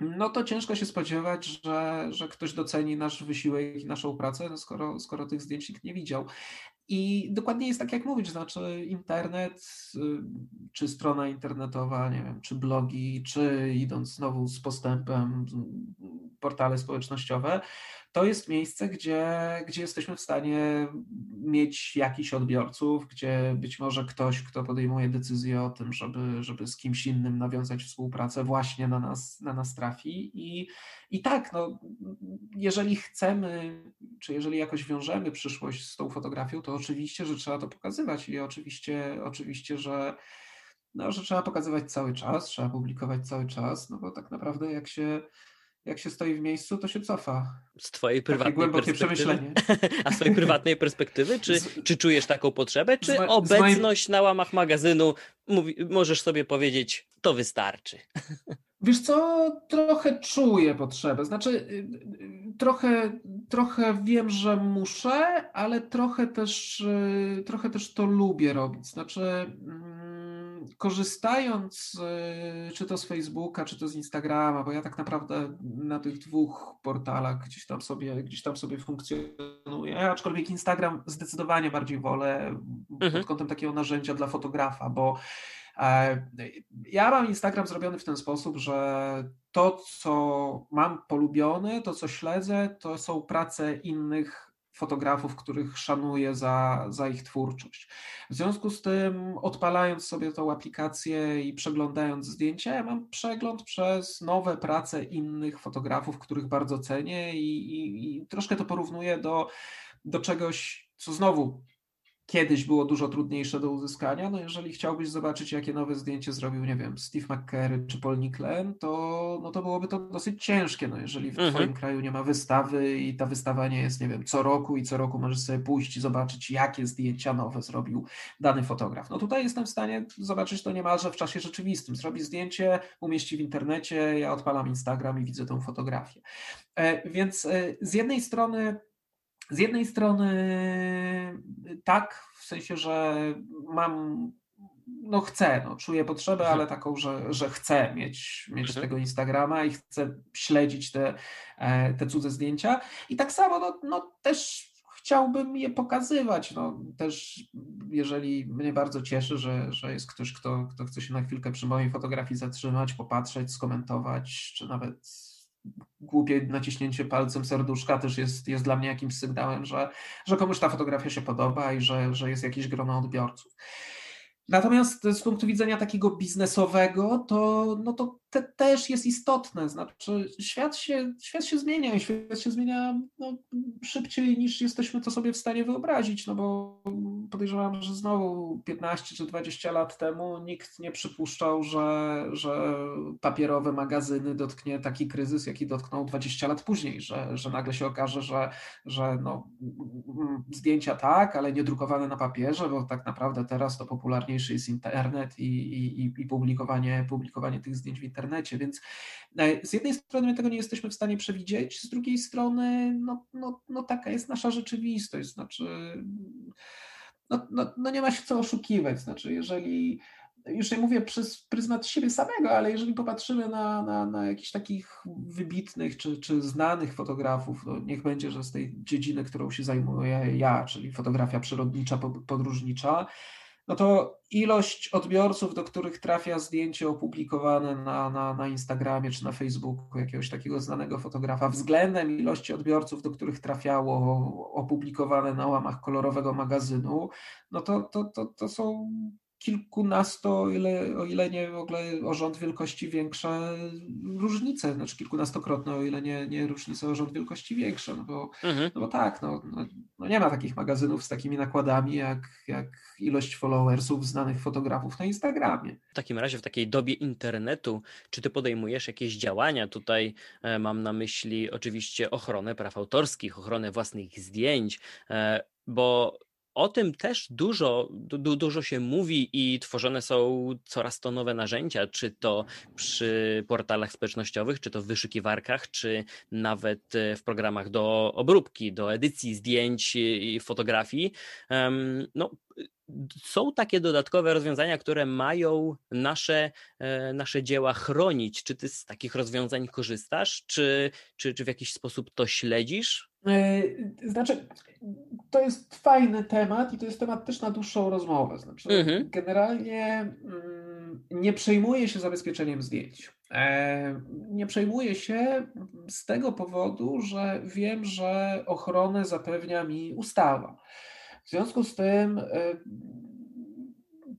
no to ciężko się spodziewać, że, że ktoś doceni nasz wysiłek i naszą pracę, no skoro, skoro tych zdjęć nikt nie widział. I dokładnie jest tak, jak mówisz, znaczy internet, y, czy strona internetowa, nie wiem, czy blogi, czy idąc znowu z postępem, portale społecznościowe, to jest miejsce, gdzie, gdzie jesteśmy w stanie mieć jakichś odbiorców, gdzie być może ktoś, kto podejmuje decyzję o tym, żeby, żeby z kimś innym nawiązać współpracę, właśnie na nas, na nas trafi. I, I tak, no, jeżeli chcemy, czy jeżeli jakoś wiążemy przyszłość z tą fotografią, to oczywiście, że trzeba to pokazywać i oczywiście, oczywiście, że no, że trzeba pokazywać cały czas, trzeba publikować cały czas, no bo tak naprawdę jak się jak się stoi w miejscu, to się cofa. Z twojej prywatnej głębokie perspektywy. A z twojej prywatnej perspektywy, czy, z, czy czujesz taką potrzebę, czy ma, obecność na łamach magazynu mówi, możesz sobie powiedzieć, to wystarczy? Wiesz co, trochę czuję potrzebę. Znaczy, y, y, trochę, trochę wiem, że muszę, ale trochę też, y, trochę też to lubię robić. Znaczy, mm, korzystając czy to z Facebooka, czy to z Instagrama, bo ja tak naprawdę na tych dwóch portalach gdzieś tam sobie, gdzieś tam sobie funkcjonuję, aczkolwiek Instagram zdecydowanie bardziej wolę mhm. pod kątem takiego narzędzia dla fotografa, bo e, ja mam Instagram zrobiony w ten sposób, że to, co mam polubione, to, co śledzę, to są prace innych fotografów, których szanuję za, za ich twórczość. W związku z tym, odpalając sobie tą aplikację i przeglądając zdjęcia, ja mam przegląd przez nowe prace innych fotografów, których bardzo cenię i, i, i troszkę to porównuję do, do czegoś, co znowu kiedyś było dużo trudniejsze do uzyskania. No jeżeli chciałbyś zobaczyć, jakie nowe zdjęcie zrobił, nie wiem, Steve McCurry czy Paul Nicklen, to, no to byłoby to dosyć ciężkie. No jeżeli w mhm. twoim kraju nie ma wystawy i ta wystawa nie jest, nie wiem, co roku i co roku możesz sobie pójść i zobaczyć, jakie zdjęcia nowe zrobił dany fotograf. No tutaj jestem w stanie zobaczyć to niemalże w czasie rzeczywistym. Zrobi zdjęcie, umieści w internecie, ja odpalam Instagram i widzę tą fotografię. E, więc e, z jednej strony z jednej strony tak, w sensie, że mam, no chcę, no, czuję potrzebę, ale taką, że, że chcę mieć, mieć mhm. tego Instagrama i chcę śledzić te, e, te cudze zdjęcia. I tak samo, no, no też chciałbym je pokazywać. No, też jeżeli mnie bardzo cieszy, że, że jest ktoś, kto, kto chce się na chwilkę przy mojej fotografii zatrzymać, popatrzeć, skomentować, czy nawet głupie naciśnięcie palcem serduszka też jest, jest dla mnie jakimś sygnałem, że, że komuś ta fotografia się podoba i że, że jest jakieś grono odbiorców. Natomiast z punktu widzenia takiego biznesowego, to, no to te, też jest istotne. Znaczy, świat się, świat się zmienia i świat się zmienia no, szybciej niż jesteśmy to sobie w stanie wyobrazić. No bo podejrzewam, że znowu 15 czy 20 lat temu nikt nie przypuszczał, że, że papierowe magazyny dotknie taki kryzys, jaki dotknął 20 lat później, że, że nagle się okaże, że, że no, zdjęcia tak, ale nie drukowane na papierze, bo tak naprawdę teraz to popularniejszy jest internet i, i, i publikowanie, publikowanie tych zdjęć w internecie. Więc e, z jednej strony my tego nie jesteśmy w stanie przewidzieć, z drugiej strony no, no, no taka jest nasza rzeczywistość. Znaczy no, no, no nie ma się co oszukiwać. Znaczy, jeżeli już nie mówię przez pryzmat siebie samego, ale jeżeli popatrzymy na, na, na jakichś takich wybitnych czy, czy znanych fotografów, no niech będzie, że z tej dziedziny, którą się zajmuję ja, czyli fotografia przyrodnicza, podróżnicza, no to ilość odbiorców, do których trafia zdjęcie opublikowane na, na, na Instagramie czy na Facebooku jakiegoś takiego znanego fotografa, względem ilości odbiorców, do których trafiało opublikowane na łamach kolorowego magazynu, no to, to, to, to są kilkunasto, o ile, o ile nie w ogóle o rząd wielkości większe różnice, znaczy kilkunastokrotne, o ile nie, nie różnice o rząd wielkości większe, no bo, mhm. no bo tak, no, no, no, nie ma takich magazynów z takimi nakładami jak, jak ilość followersów znanych fotografów na Instagramie. W takim razie w takiej dobie internetu, czy ty podejmujesz jakieś działania? Tutaj e, mam na myśli oczywiście ochronę praw autorskich, ochronę własnych zdjęć, e, bo o tym też dużo, du, dużo się mówi i tworzone są coraz to nowe narzędzia, czy to przy portalach społecznościowych, czy to w wyszukiwarkach, czy nawet e, w programach do obróbki, do edycji zdjęć i fotografii. No, są takie dodatkowe rozwiązania, które mają nasze, e, nasze dzieła chronić. Czy ty z takich rozwiązań korzystasz, czy, czy, czy w jakiś sposób to śledzisz? E, znaczy, to jest fajny temat i to jest temat też na dłuższą rozmowę. Znaczy, mhm. Generalnie mm, nie przejmuję się zabezpieczeniem zdjęć. E, nie przejmuję się z tego powodu, że wiem, że ochronę zapewnia mi ustawa. W związku z tym, e,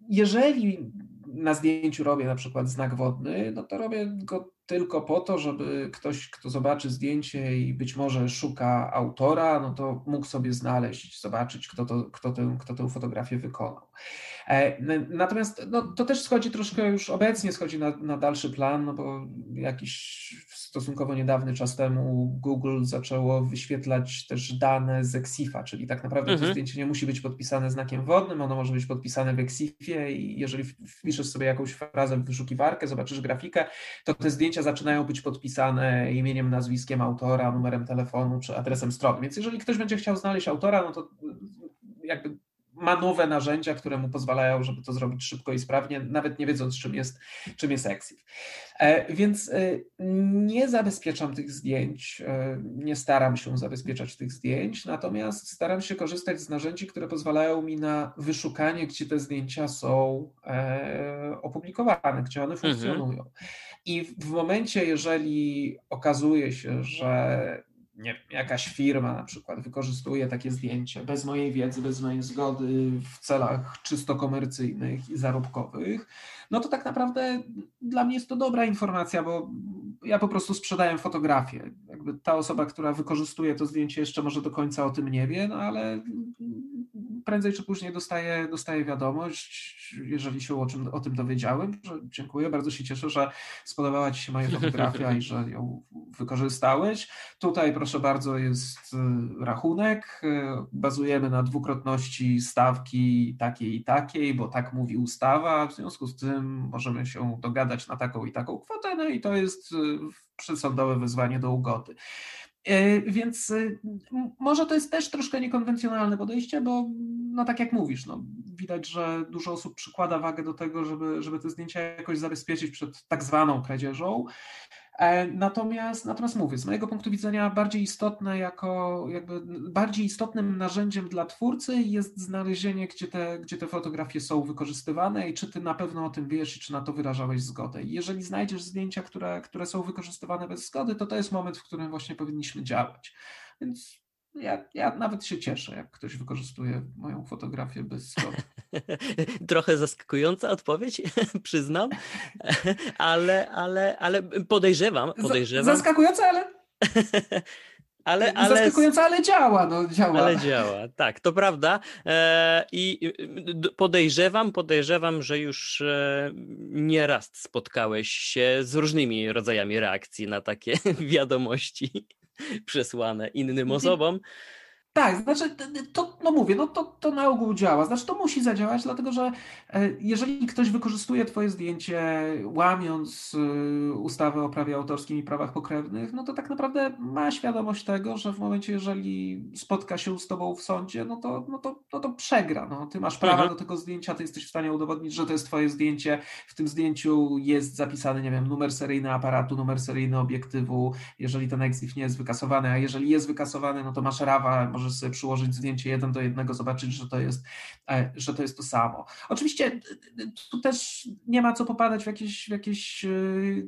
jeżeli na zdjęciu robię na przykład znak wodny, no to robię go tylko po to, żeby ktoś, kto zobaczy zdjęcie i być może szuka autora, no to mógł sobie znaleźć, zobaczyć, kto, to, kto, tę, kto tę fotografię wykonał. E, natomiast no, to też schodzi troszkę już obecnie, schodzi na, na dalszy plan, no bo jakiś stosunkowo niedawny czas temu Google zaczęło wyświetlać też dane z Exifa, czyli tak naprawdę mhm. to zdjęcie nie musi być podpisane znakiem wodnym, ono może być podpisane w Exifie i jeżeli wpiszesz sobie jakąś frazę w wyszukiwarkę, zobaczysz grafikę, to te zdjęcia zaczynają być podpisane imieniem, nazwiskiem autora, numerem telefonu czy adresem strony. Więc jeżeli ktoś będzie chciał znaleźć autora, no to jakby ma nowe narzędzia, które mu pozwalają, żeby to zrobić szybko i sprawnie, nawet nie wiedząc, czym jest, czym jest Exif. E, więc e, nie zabezpieczam tych zdjęć, e, nie staram się zabezpieczać tych zdjęć, natomiast staram się korzystać z narzędzi, które pozwalają mi na wyszukanie, gdzie te zdjęcia są opublikowane, gdzie one mhm. funkcjonują. Mhm. I w momencie, jeżeli okazuje się, że nie wiem, jakaś firma na przykład wykorzystuje takie zdjęcie bez mojej wiedzy, bez mojej zgody w celach czysto komercyjnych i zarobkowych, no to tak naprawdę dla mnie jest to dobra informacja, bo ja po prostu sprzedaję fotografię. Jakby ta osoba, która wykorzystuje to zdjęcie jeszcze może do końca o tym nie wie, no ale prędzej czy później dostaję, dostaję wiadomość, jeżeli się o, czym, o tym dowiedziałem, że dziękuję, bardzo się cieszę, że spodobała Ci się moja fotografia i że ją wykorzystałeś. Tutaj proszę bardzo jest y, rachunek, y, bazujemy na dwukrotności stawki takiej i takiej, bo tak mówi ustawa, w związku z tym możemy się dogadać na taką i taką kwotę, no i to jest przesądowe wezwanie do ugody. E, więc y, może to jest też troszkę niekonwencjonalne podejście, bo no tak jak mówisz, no, widać, że dużo osób przykłada wagę do tego, żeby, żeby te zdjęcia jakoś zabezpieczyć przed tak zwaną kradzieżą. E, natomiast, natomiast mówię, z mojego punktu widzenia bardziej istotne jako jakby bardziej istotnym narzędziem dla twórcy jest znalezienie, gdzie te, gdzie te fotografie są wykorzystywane i czy ty na pewno o tym wiesz i czy na to wyrażałeś zgodę. Jeżeli znajdziesz zdjęcia, które, które są wykorzystywane bez zgody, to to jest moment, w którym właśnie powinniśmy działać. Więc ja, ja nawet się cieszę, jak ktoś wykorzystuje moją fotografię bez zgody. Trochę zaskakująca odpowiedź, przyznam, ale, ale, ale podejrzewam, podejrzewam. Zaskakująca, ale... ale, ale... Zaskakująca, ale działa, no działa. Ale działa, tak, to prawda. E, I podejrzewam, podejrzewam, że już e, nieraz spotkałeś się z różnymi rodzajami reakcji na takie wiadomości przesłane innym osobom. Tak, znaczy to, no mówię, no to, to na ogół działa. Znaczy to musi zadziałać, dlatego że e, jeżeli ktoś wykorzystuje twoje zdjęcie łamiąc e, ustawę o prawie autorskim i prawach pokrewnych, no to tak naprawdę ma świadomość tego, że w momencie, jeżeli spotka się z tobą w sądzie, no to, no to, no to przegra. No. Ty masz prawa mhm. do tego zdjęcia, ty jesteś w stanie udowodnić, że to jest twoje zdjęcie. W tym zdjęciu jest zapisany, nie wiem, numer seryjny aparatu, numer seryjny obiektywu, jeżeli ten exif nie jest wykasowany, a jeżeli jest wykasowany, no to masz rawa, możesz sobie przyłożyć zdjęcie jeden do jednego, zobaczyć, że to jest, e, że to, jest to samo. Oczywiście tu też nie ma co popadać w jakieś, w jakieś e,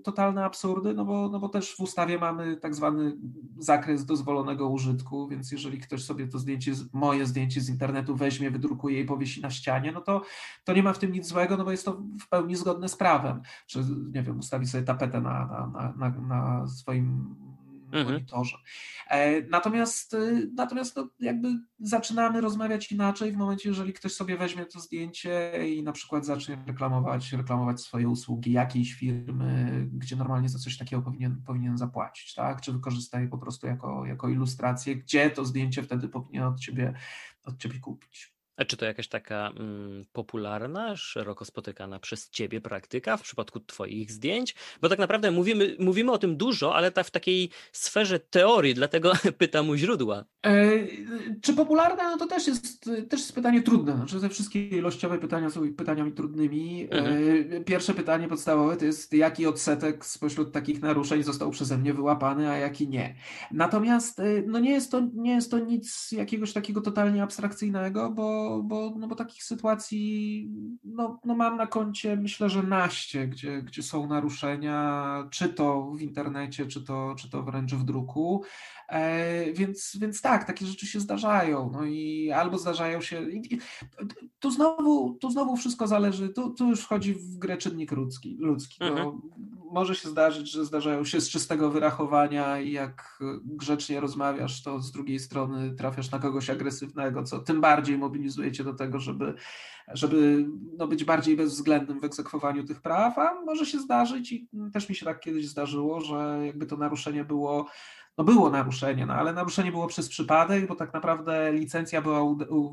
totalne absurdy, no bo, no bo też w ustawie mamy tak zwany zakres dozwolonego użytku, więc jeżeli ktoś sobie to zdjęcie, moje zdjęcie z internetu weźmie, wydrukuje i powiesi na ścianie, no to, to nie ma w tym nic złego, no bo jest to w pełni zgodne z prawem. Czy, nie wiem, ustawi sobie tapetę na, na, na, na swoim mhm. monitorze. E, natomiast, y, natomiast no, jakby zaczynamy rozmawiać inaczej w momencie, jeżeli ktoś sobie weźmie to zdjęcie i na przykład zacznie reklamować, reklamować swoje usługi jakiejś firmy, gdzie normalnie za coś takiego powinien, powinien zapłacić, tak? Czy wykorzysta je po prostu jako, jako ilustrację, gdzie to zdjęcie wtedy powinien od ciebie, od ciebie kupić. A czy to jakaś taka mm, popularna, szeroko spotykana przez ciebie praktyka w przypadku twoich zdjęć? Bo tak naprawdę mówimy, mówimy o tym dużo, ale tak w takiej sferze teorii, dlatego pytam u źródła. E, czy popularna? No to też jest, też jest pytanie trudne. Znaczy te wszystkie ilościowe pytania są pytaniami trudnymi. E, mhm. Pierwsze pytanie podstawowe to jest, jaki odsetek spośród takich naruszeń został przeze mnie wyłapany, a jaki nie. Natomiast e, no nie, jest to, nie jest to nic jakiegoś takiego totalnie abstrakcyjnego, bo bo, no bo takich sytuacji no, no mam na koncie myślę, że naście, gdzie, gdzie są naruszenia, czy to w internecie, czy to, czy to wręcz w druku. E, więc, więc tak, takie rzeczy się zdarzają. No i albo zdarzają się. I, tu, znowu, tu znowu wszystko zależy, tu, tu już wchodzi w grę czynnik ludzki. ludzki mhm. może się zdarzyć, że zdarzają się z czystego wyrachowania i jak grzecznie rozmawiasz, to z drugiej strony trafiasz na kogoś agresywnego, co tym bardziej mobilizuje cię do tego, żeby, żeby no, być bardziej bezwzględnym w egzekwowaniu tych praw, a może się zdarzyć i też mi się tak kiedyś zdarzyło, że jakby to naruszenie było no było naruszenie, no ale naruszenie było przez przypadek, bo tak naprawdę licencja była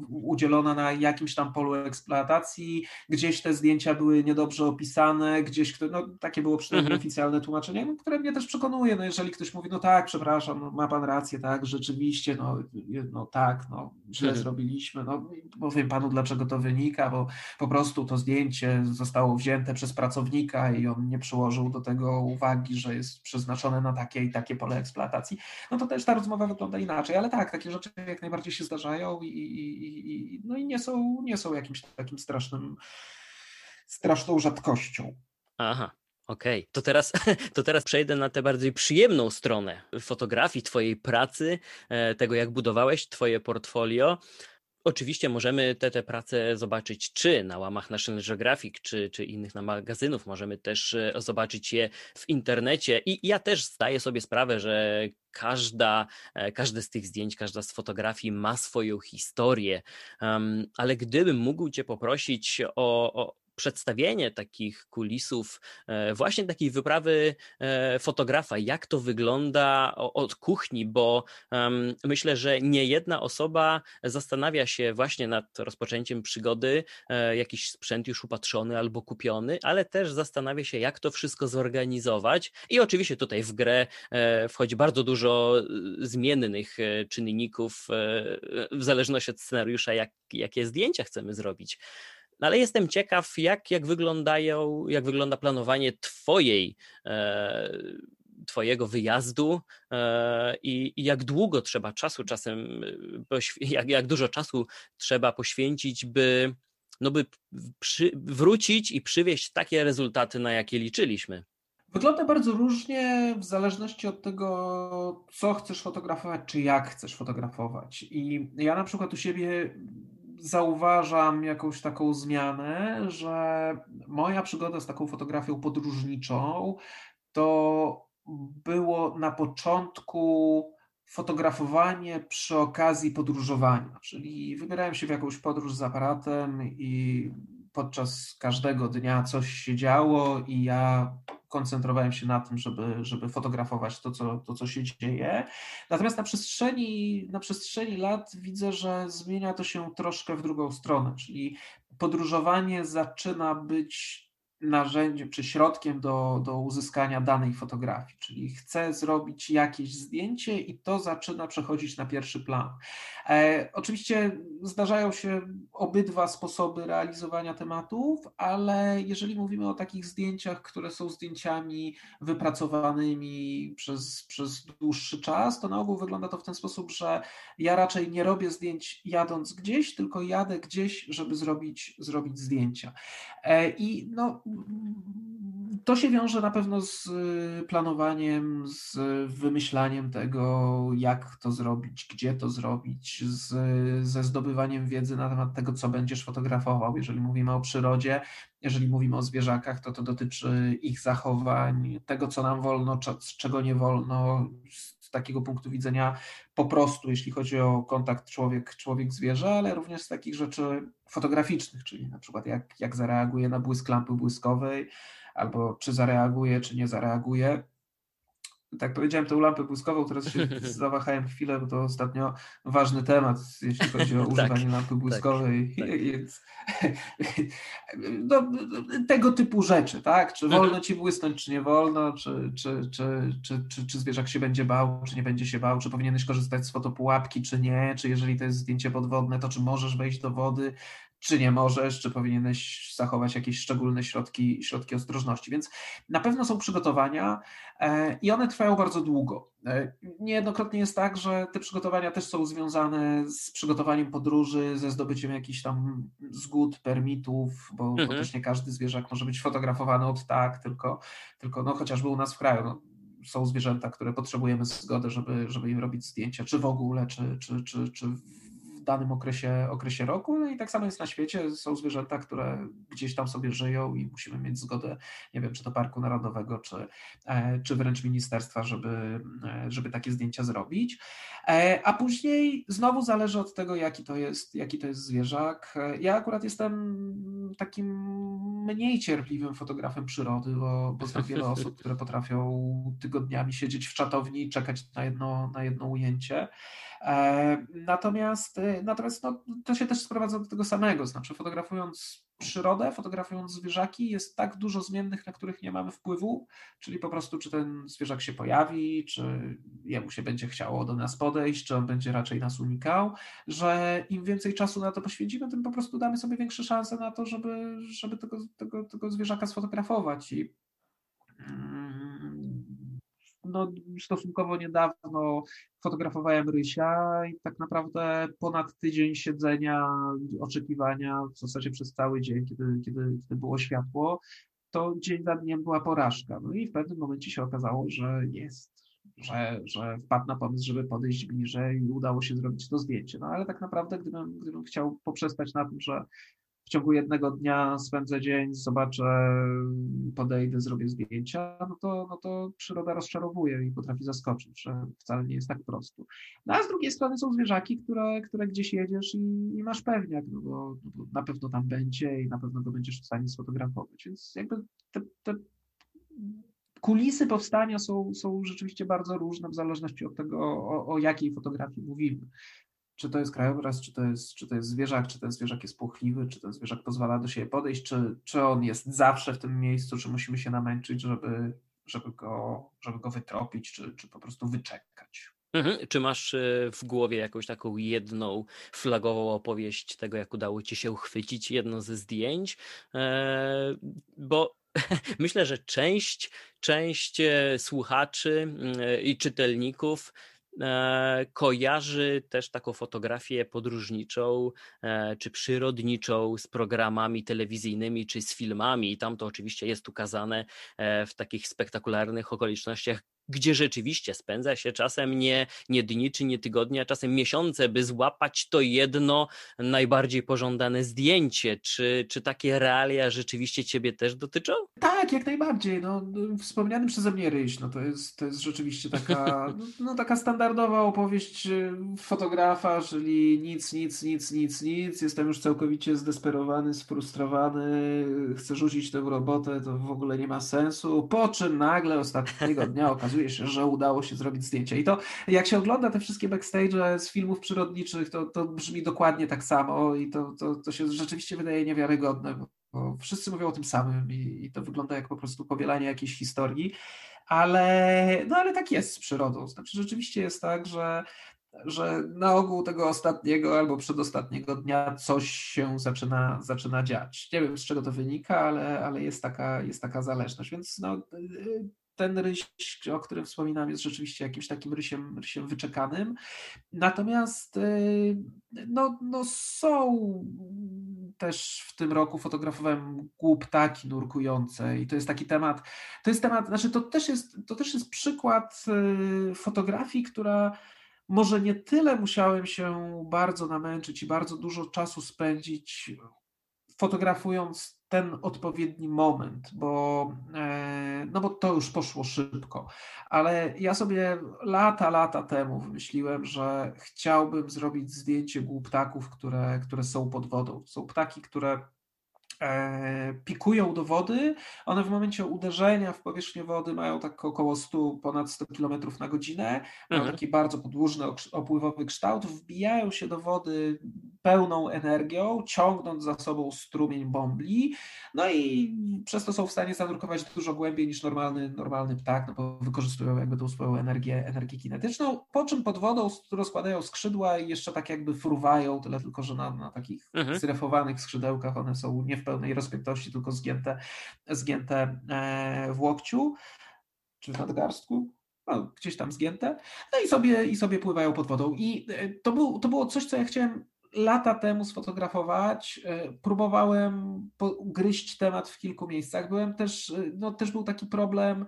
udzielona na jakimś tam polu eksploatacji, gdzieś te zdjęcia były niedobrze opisane, gdzieś, no takie było przynajmniej mhm. oficjalne tłumaczenie, no, które mnie też przekonuje, no jeżeli ktoś mówi, no tak, przepraszam, no, ma pan rację, tak, rzeczywiście, no, no tak, no źle mhm. zrobiliśmy, no powiem panu, dlaczego to wynika, bo po prostu to zdjęcie zostało wzięte przez pracownika i on nie przyłożył do tego uwagi, że jest przeznaczone na takie i takie pole eksploatacji, no to też ta rozmowa wygląda inaczej, ale tak, takie rzeczy jak najbardziej się zdarzają i, i, i no i nie są, nie są jakimś takim strasznym, straszną rzadkością. Aha. Okej, okay. to, teraz, to teraz przejdę na tę bardziej przyjemną stronę fotografii, Twojej pracy, e, tego jak budowałeś Twoje portfolio. Oczywiście możemy te, te prace zobaczyć czy na łamach National Geographic, czy, czy innych na magazynów. Możemy też e, zobaczyć je w internecie. I ja też zdaję sobie sprawę, że każda, e, każde z tych zdjęć, każda z fotografii ma swoją historię. Um, ale gdybym mógł Cię poprosić o, o przedstawienie takich kulisów, e, właśnie takiej wyprawy e, fotografa, jak to wygląda od kuchni, bo myślę, że nie jedna osoba zastanawia się właśnie nad rozpoczęciem przygody, e, jakiś sprzęt już upatrzony albo kupiony, ale też zastanawia się, jak to wszystko zorganizować. I oczywiście tutaj w grę wchodzi bardzo dużo zmiennych czynników, w zależności od scenariusza, jak, jakie zdjęcia chcemy zrobić. No ale jestem ciekaw, jak, jak wyglądają, jak wygląda planowanie twojej, e, twojego wyjazdu e, i, i, jak długo trzeba czasu czasem, e, jak, jak dużo czasu trzeba poświęcić, by, no by przy, wrócić i przywieźć takie rezultaty, na jakie liczyliśmy. Wygląda bardzo różnie w zależności od tego, co chcesz fotografować, czy jak chcesz fotografować. I ja na przykład u siebie zauważam jakąś taką zmianę, że moja przygoda z taką fotografią podróżniczą to było na początku fotografowanie przy okazji podróżowania, czyli wybierałem się w jakąś podróż z aparatem i podczas każdego dnia coś się działo i ja koncentrowałem się na tym, żeby, żeby fotografować to co, to, co się dzieje. Natomiast na przestrzeni, na przestrzeni lat widzę, że zmienia to się troszkę w drugą stronę, czyli podróżowanie zaczyna być narzędziem czy środkiem do, do uzyskania danej fotografii, czyli chcę zrobić jakieś zdjęcie i to zaczyna przechodzić na pierwszy plan. E, oczywiście zdarzają się obydwa sposoby realizowania tematów, ale jeżeli mówimy o takich zdjęciach, które są zdjęciami wypracowanymi przez, przez dłuższy czas, to na ogół wygląda to w ten sposób, że ja raczej nie robię zdjęć jadąc gdzieś, tylko jadę gdzieś, żeby zrobić, zrobić zdjęcia. E, I no, to się wiąże na pewno z y, planowaniem, z wymyślaniem tego, jak to zrobić, gdzie to zrobić, z, ze zdobywaniem wiedzy na temat tego, co będziesz fotografował. Jeżeli mówimy o przyrodzie, jeżeli mówimy o zwierzakach, to to dotyczy ich zachowań, tego, co nam wolno, czego nie wolno, takiego punktu widzenia po prostu, jeśli chodzi o kontakt człowiek, człowiek-zwierzę, ale również z takich rzeczy fotograficznych, czyli na przykład jak, jak zareaguje na błysk lampy błyskowej, albo czy zareaguje, czy nie zareaguje tak powiedziałem, tę lampę błyskową, teraz się zawahałem chwilę, bo to ostatnio ważny temat, jeśli chodzi o tak, używanie lampy tak, błyskowej. Tak, tak. No, tego typu rzeczy, tak? Czy wolno ci błysnąć, czy nie wolno, czy, czy, czy, czy, czy, czy zwierzak się będzie bał, czy nie będzie się bał, czy powinieneś korzystać z fotopułapki, czy nie, czy jeżeli to jest zdjęcie podwodne, to czy możesz wejść do wody, czy nie możesz, czy powinieneś zachować jakieś szczególne środki, środki ostrożności. Więc na pewno są przygotowania e, i one trwają bardzo długo. E, niejednokrotnie jest tak, że te przygotowania też są związane z przygotowaniem podróży, ze zdobyciem jakichś tam zgód, permitów, bo, mhm. bo też nie każdy zwierzak może być fotografowany od tak, tylko, tylko no, chociażby u nas w kraju. No, są zwierzęta, które potrzebujemy zgody, żeby, żeby im robić zdjęcia, czy w ogóle, czy, czy, czy, czy danym okresie, okresie roku. No i tak samo jest na świecie. Są zwierzęta, które gdzieś tam sobie żyją i musimy mieć zgodę, nie wiem, czy to Parku Narodowego, czy, e, czy wręcz ministerstwa, żeby, e, żeby takie zdjęcia zrobić. E, a później znowu zależy od tego, jaki to jest, jaki to jest zwierzak. Ja akurat jestem takim mniej cierpliwym fotografem przyrody, bo, bo znam wiele osób, które potrafią tygodniami siedzieć w czatowni i czekać na jedno, na jedno ujęcie. E, natomiast, e, natomiast no, to się też sprowadza do tego samego, znaczy fotografując przyrodę, fotografując zwierzaki, jest tak dużo zmiennych, na których nie mamy wpływu, czyli po prostu czy ten zwierzak się pojawi, czy jemu się będzie chciało do nas podejść, czy on będzie raczej nas unikał, że im więcej czasu na to poświęcimy, tym po prostu damy sobie większe szanse na to, żeby, żeby tego, tego, tego zwierzaka sfotografować i mm, no, stosunkowo niedawno fotografowałem Rysia i tak naprawdę ponad tydzień siedzenia, oczekiwania w zasadzie przez cały dzień, kiedy, kiedy, kiedy było światło, to dzień za dniem była porażka. No i w pewnym momencie się okazało, że jest że, że wpadł na pomysł, żeby podejść bliżej i udało się zrobić to zdjęcie. No ale tak naprawdę, gdybym, gdybym chciał poprzestać na tym, że w ciągu jednego dnia spędzę dzień, zobaczę, podejdę, zrobię zdjęcia, no to, no to przyroda rozczarowuje i potrafi zaskoczyć, że wcale nie jest tak prosto. No a z drugiej strony są zwierzaki, które, które gdzieś jedziesz i, i masz pewniak, no bo, no bo, na pewno tam będzie i na pewno go będziesz w stanie sfotografować. Więc jakby te, te kulisy powstania są, są rzeczywiście bardzo różne w zależności od tego, o, o jakiej fotografii mówimy czy to jest krajobraz, czy to jest, czy to jest zwierzak, czy ten zwierzak jest płochliwy, czy ten zwierzak pozwala do siebie podejść, czy, czy on jest zawsze w tym miejscu, czy musimy się namęczyć, żeby, żeby, go, żeby go wytropić, czy, czy po prostu wyczekać. Mhm. Czy masz e, w głowie jakąś taką jedną flagową opowieść tego, jak udało ci się uchwycić jedno ze zdjęć? Eee, bo myślę, że część, część e, słuchaczy mm, e, i czytelników kojarzy też taką fotografię podróżniczą e, czy przyrodniczą z programami telewizyjnymi czy z filmami. Tam to oczywiście jest ukazane e, w takich spektakularnych okolicznościach, gdzie rzeczywiście spędza się czasem nie, nie dni czy nie tygodnie, a czasem miesiące, by złapać to jedno najbardziej pożądane zdjęcie. Czy, czy takie realia rzeczywiście Ciebie też dotyczą? Tak, jak najbardziej. No, wspomniany przeze mnie ryś, no to jest, to jest rzeczywiście taka, no, taka standardowa opowieść y, fotografa, czyli nic, nic, nic, nic, nic. Jestem już całkowicie zdesperowany, sfrustrowany, chcę rzucić tę robotę, to w ogóle nie ma sensu. Po czym nagle ostatniego dnia okazuje okazuje się, że udało się zrobić zdjęcie. I to jak się ogląda te wszystkie backstage z filmów przyrodniczych, to, to brzmi dokładnie tak samo i to, to, to się rzeczywiście wydaje niewiarygodne, bo, wszyscy mówią o tym samym i, i to wygląda jak po prostu powielanie jakiejś historii. Ale, no ale tak jest z przyrodą. Znaczy, rzeczywiście jest tak, że że na ogół tego ostatniego albo przedostatniego dnia coś się zaczyna, zaczyna dziać. Nie wiem, z czego to wynika, ale, ale jest, taka, jest taka zależność. Więc no, ten ryś, o którym wspominam, jest rzeczywiście jakimś takim rysiem, rysiem wyczekanym. Natomiast y, no, no są też w tym roku fotografowałem głuptaki nurkujące i to jest taki temat, to jest temat, znaczy to też jest, to też jest przykład y, fotografii, która może nie tyle musiałem się bardzo namęczyć i bardzo dużo czasu spędzić fotografując ten odpowiedni moment, bo, e, no bo to już poszło szybko. Ale ja sobie lata, lata temu wymyśliłem, że chciałbym zrobić zdjęcie głuptaków, które, które są pod wodą. Są ptaki, które E, pikują do wody. One w momencie uderzenia w powierzchnię wody mają tak około 100, ponad 100 km na godzinę. Mają mhm. taki bardzo podłużny, opływowy kształt. Wbijają się do wody pełną energią, ciągnąc za sobą strumień bombli. No i przez to są w stanie zanurkować dużo głębiej niż normalny, normalny ptak, no bo wykorzystują jakby tą swoją energię, energię kinetyczną. Po czym pod wodą rozkładają skrzydła i jeszcze tak jakby fruwają, tyle tylko, że na, na takich mhm. zrefowanych skrzydełkach one są nie w pełnej rozpiętości, tylko zgięte, zgięte e, w łokciu czy w nadgarstku. No, gdzieś tam zgięte, no i sobie, i sobie pływają pod wodą. I e, to, był, to było coś, co ja chciałem lata temu sfotografować. E, próbowałem gryźć temat w kilku miejscach. Byłem też, no też był taki problem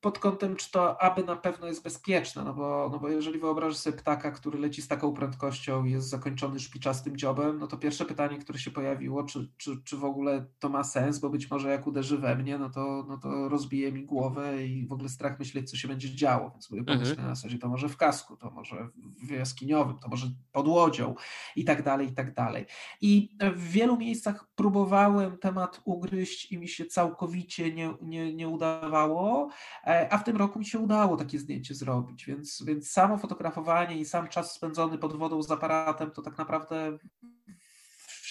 pod kątem, czy to aby na pewno jest bezpieczne, no bo, no bo jeżeli wyobrażasz sobie ptaka, który leci z taką prędkością i jest zakończony szpiczastym dziobem, no to pierwsze pytanie, które się pojawiło, czy, czy, czy w ogóle to ma sens, bo być może jak uderzy we mnie, no to, no to rozbije mi głowę i w ogóle strach myśleć, co się będzie działo, więc pomyślę mhm. na zasadzie, to może w kasku, to może w jaskiniowym, to może pod łodzią i tak dalej, i tak dalej. I w wielu miejscach próbowałem temat ugryźć i mi się całkowicie nie, nie, nie udawało, E, a w tym roku mi się udało takie zdjęcie zrobić, więc, więc samo fotografowanie i sam czas spędzony pod wodą z aparatem to tak naprawdę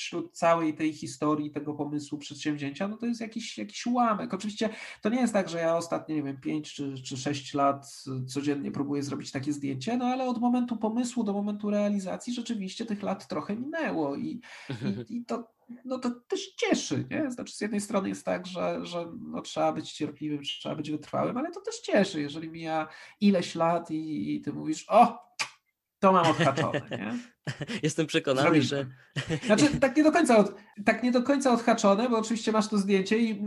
wśród całej tej historii, tego pomysłu przedsięwzięcia, no to jest jakiś, jakiś ułamek. Oczywiście to nie jest tak, że ja ostatnie, nie wiem, 5 czy, czy 6 lat codziennie próbuję zrobić takie zdjęcie, no ale od momentu pomysłu do momentu realizacji rzeczywiście tych lat trochę minęło i, i, i to, no to też cieszy, nie? Znaczy z jednej strony jest tak, że, że no, trzeba być cierpliwym, trzeba być wytrwałym, ale to też cieszy, jeżeli mija ileś lat i, i ty mówisz, o, to mam odhaczone. Nie? Jestem przekonany, że. Znaczy, tak nie, do końca od, tak nie do końca odhaczone, bo oczywiście masz to zdjęcie i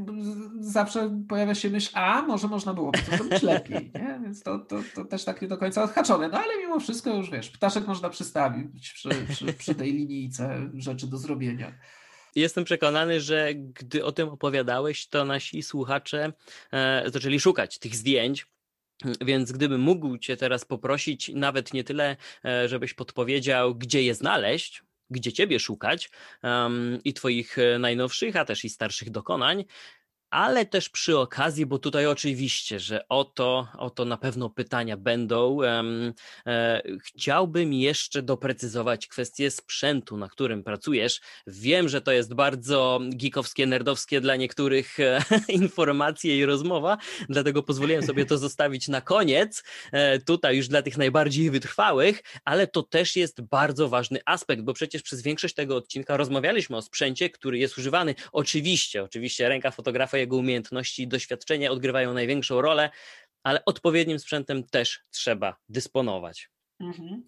zawsze pojawia się myśl, a może można byłoby to zrobić lepiej. Nie? Więc to, to, to też tak nie do końca odhaczone. No ale mimo wszystko już wiesz, ptaszek można przystawić przy, przy, przy tej linijce rzeczy do zrobienia. Jestem przekonany, że gdy o tym opowiadałeś, to nasi słuchacze e, zaczęli szukać tych zdjęć więc gdybym mógł Cię teraz poprosić, nawet nie tyle, e, żebyś podpowiedział, gdzie je znaleźć, gdzie Ciebie szukać um, i Twoich e, najnowszych, a też i starszych dokonań, ale też przy okazji, bo tutaj oczywiście, że o to, o to na pewno pytania będą. E, chciałbym jeszcze doprecyzować kwestię sprzętu, na którym pracujesz. Wiem, że to jest bardzo geekowskie, nerdowskie dla niektórych e, informacje i rozmowa, dlatego pozwoliłem sobie to zostawić na koniec, e, tutaj już dla tych najbardziej wytrwałych, ale to też jest bardzo ważny aspekt, bo przecież przez większość tego odcinka rozmawialiśmy o sprzęcie, który jest używany. Oczywiście, oczywiście ręka fotografa jego umiejętności i doświadczenie odgrywają największą rolę, ale odpowiednim sprzętem też trzeba dysponować. Mhm.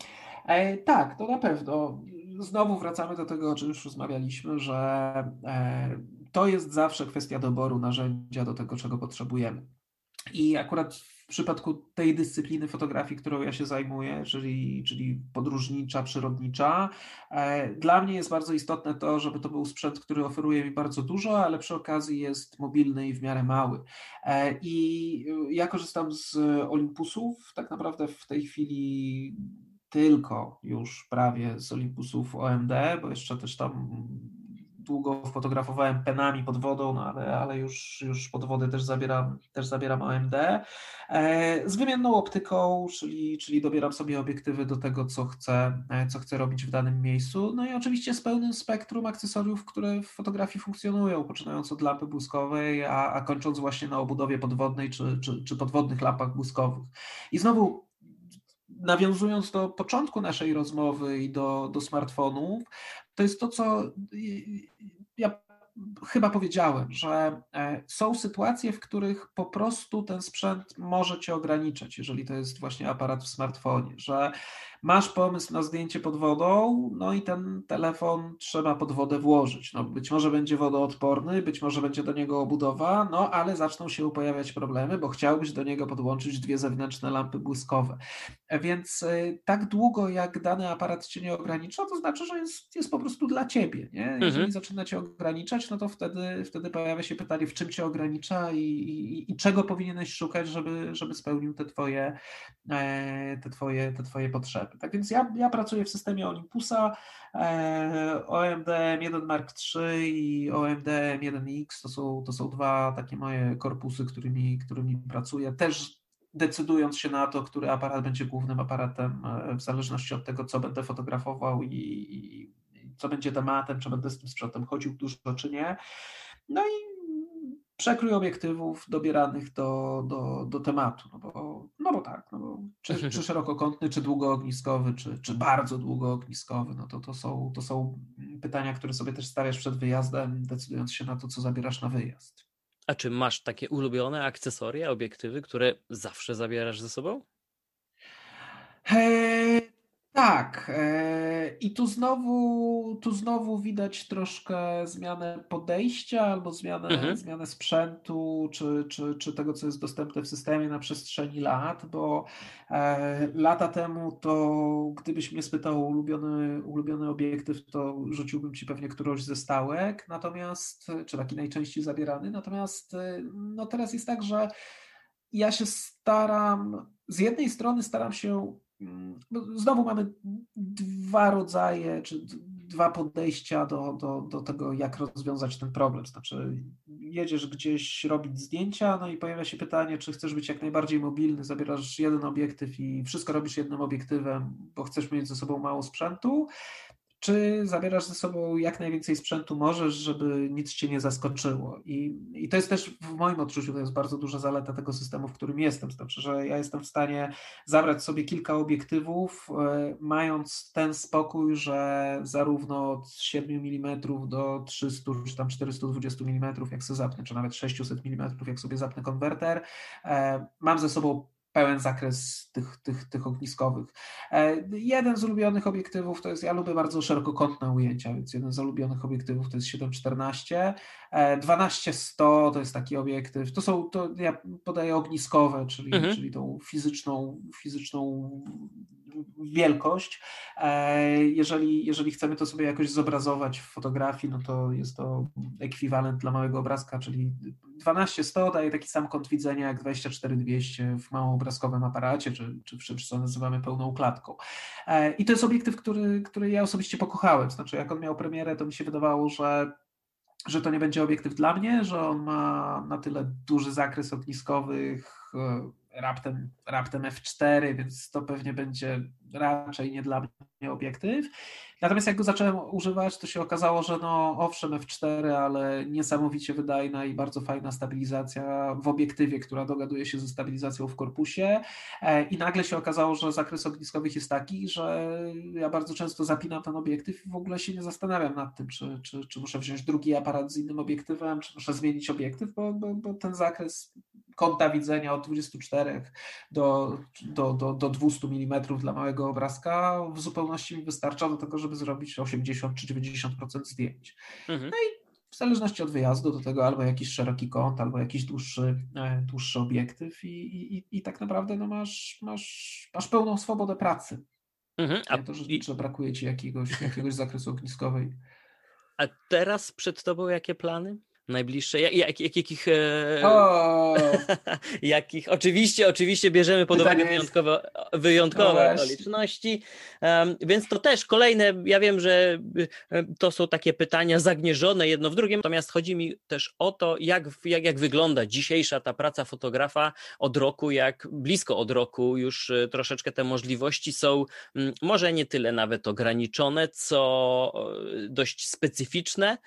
E, tak, to na pewno. Znowu wracamy do tego, o czym już rozmawialiśmy, że e, to jest zawsze kwestia doboru narzędzia do tego, czego potrzebujemy. I akurat przypadku tej dyscypliny fotografii, którą ja się zajmuję, czyli, czyli podróżnicza, przyrodnicza, e, dla mnie jest bardzo istotne to, żeby to był sprzęt, który oferuje mi bardzo dużo, ale przy okazji jest mobilny i w miarę mały. E, I ja korzystam z Olympusów, tak naprawdę w tej chwili tylko już prawie z Olympusów OMD, bo jeszcze też tam długo fotografowałem penami pod wodą, no ale, ale już, już pod wodę też zabieram, też zabieram AMD. E, z wymienną optyką, czyli, czyli dobieram sobie obiektywy do tego, co chcę, e, co chcę robić w danym miejscu. No i oczywiście z pełnym spektrum akcesoriów, które w fotografii funkcjonują, poczynając od lampy błyskowej, a, a kończąc właśnie na obudowie podwodnej czy, czy, czy podwodnych lampach błyskowych. I znowu nawiązując do początku naszej rozmowy i do, do smartfonów, to jest to, co ja chyba powiedziałem, że e, są sytuacje, w których po prostu ten sprzęt może cię ograniczać, jeżeli to jest właśnie aparat w smartfonie, że masz pomysł na zdjęcie pod wodą, no i ten telefon trzeba pod wodę włożyć. No, być może będzie wodoodporny, być może będzie do niego obudowa, no ale zaczną się pojawiać problemy, bo chciałbyś do niego podłączyć dwie zewnętrzne lampy błyskowe. Więc y, tak długo jak dany aparat cię nie ogranicza, to znaczy, że jest, jest po prostu dla ciebie. Nie? Jeżeli mhm. zaczyna cię ograniczać, no to wtedy, wtedy pojawia się pytanie, w czym cię ogranicza i, i, i czego powinieneś szukać, żeby, żeby spełnił te twoje, e, te twoje, te twoje potrzeby. Tak więc ja, ja pracuję w systemie Olympusa, e, OMD M1 Mark III i OMD M1X to są, to są dwa takie moje korpusy, którymi, którymi pracuję. Też decydując się na to, który aparat będzie głównym aparatem, e, w zależności od tego, co będę fotografował i, i co będzie tematem, czy będę z tym sprzętem chodził dużo, czy nie. No i przekrój obiektywów dobieranych do, do, do tematu, no bo, no bo tak, no bo czy, czy szerokokątny, czy długoogniskowy, czy, czy bardzo długoogniskowy, no to, to, są, to są pytania, które sobie też stawiasz przed wyjazdem, decydując się na to, co zabierasz na wyjazd. A czy masz takie ulubione akcesoria, obiektywy, które zawsze zabierasz ze sobą? Hej, tak. E, I tu znowu, tu znowu widać troszkę zmianę podejścia albo zmianę, mhm. zmianę sprzętu, czy, czy, czy tego, co jest dostępne w systemie na przestrzeni lat, bo e, lata temu to gdybyś mnie spytał o ulubiony, ulubiony obiektyw, to rzuciłbym ci pewnie którąś ze stałek, natomiast, czy taki najczęściej zabierany, natomiast e, no teraz jest tak, że ja się staram, z jednej strony staram się znowu mamy dwa rodzaje, czy dwa podejścia do, do, do tego, jak rozwiązać ten problem. Znaczy, jedziesz gdzieś robić zdjęcia, no i pojawia się pytanie, czy chcesz być jak najbardziej mobilny, zabierasz jeden obiektyw i wszystko robisz jednym obiektywem, bo chcesz mieć ze sobą mało sprzętu, czy zabierasz ze sobą jak najwięcej sprzętu możesz, żeby nic cię nie zaskoczyło. I, I to jest też w moim odczuciu, to jest bardzo duża zaleta tego systemu, w którym jestem. Znaczy, że ja jestem w stanie zabrać sobie kilka obiektywów, e, mając ten spokój, że zarówno od 7 mm do 300 czy tam 420 mm, jak sobie zapnę, czy nawet 600 mm, jak sobie zapnę konwerter, e, mam ze sobą pełen zakres tych, tych, tych ogniskowych. E, jeden z ulubionych obiektywów to jest, ja lubię bardzo szerokokątne ujęcia, więc jeden z ulubionych obiektywów to jest 714. 12-100 to jest taki obiektyw, to są, to ja podaję ogniskowe, czyli, mhm. czyli tą fizyczną, fizyczną wielkość. E, jeżeli, jeżeli chcemy to sobie jakoś zobrazować w fotografii, no to jest to ekwiwalent dla małego obrazka, czyli 12-100 daje taki sam kąt widzenia jak 24-200 w małoobrazkowym aparacie, czy, czy w czymś, co nazywamy pełną klatką. E, I to jest obiektyw, który, który ja osobiście pokochałem. Znaczy, jak on miał premierę, to mi się wydawało, że że to nie będzie obiektyw dla mnie, że on ma na tyle duży zakres ogniskowych, e, raptem, raptem F4, więc to pewnie będzie raczej nie dla mnie obiektyw. Natomiast jak go zacząłem używać, to się okazało, że no owszem F4, ale niesamowicie wydajna i bardzo fajna stabilizacja w obiektywie, która dogaduje się ze stabilizacją w korpusie e, i nagle się okazało, że zakres ogniskowych jest taki, że ja bardzo często zapinam ten obiektyw i w ogóle się nie zastanawiam nad tym, czy, czy, czy muszę wziąć drugi aparat z innym obiektywem, czy muszę zmienić obiektyw, bo, bo, bo ten zakres kąta widzenia od 24 do, do, do, do 200 mm dla małego obrazka w zupełności mi wystarcza do tego, żeby zrobić 80 czy 90% zdjęć. Mhm. No i w zależności od wyjazdu do tego albo jakiś szeroki kąt, albo jakiś dłuższy, e, dłuższy obiektyw i, i, i tak naprawdę no masz, masz, masz pełną swobodę pracy. Mhm. A to, że, że brakuje ci jakiegoś, jakiegoś zakresu ogniskowej. A teraz przed tobą jakie plany? Najbliższe, jak, jak, jak, jakich, e, jakich, oczywiście, oczywiście bierzemy pod uwagę wyjątkowe, wyjątkowe no okoliczności, um, więc to też kolejne, ja wiem, że e, to są takie pytania zagnieżone jedno w drugim, natomiast chodzi mi też o to, jak, jak, jak wygląda dzisiejsza ta praca fotografa od roku, jak blisko od roku już e, troszeczkę te możliwości są może nie tyle nawet ograniczone, co dość specyficzne,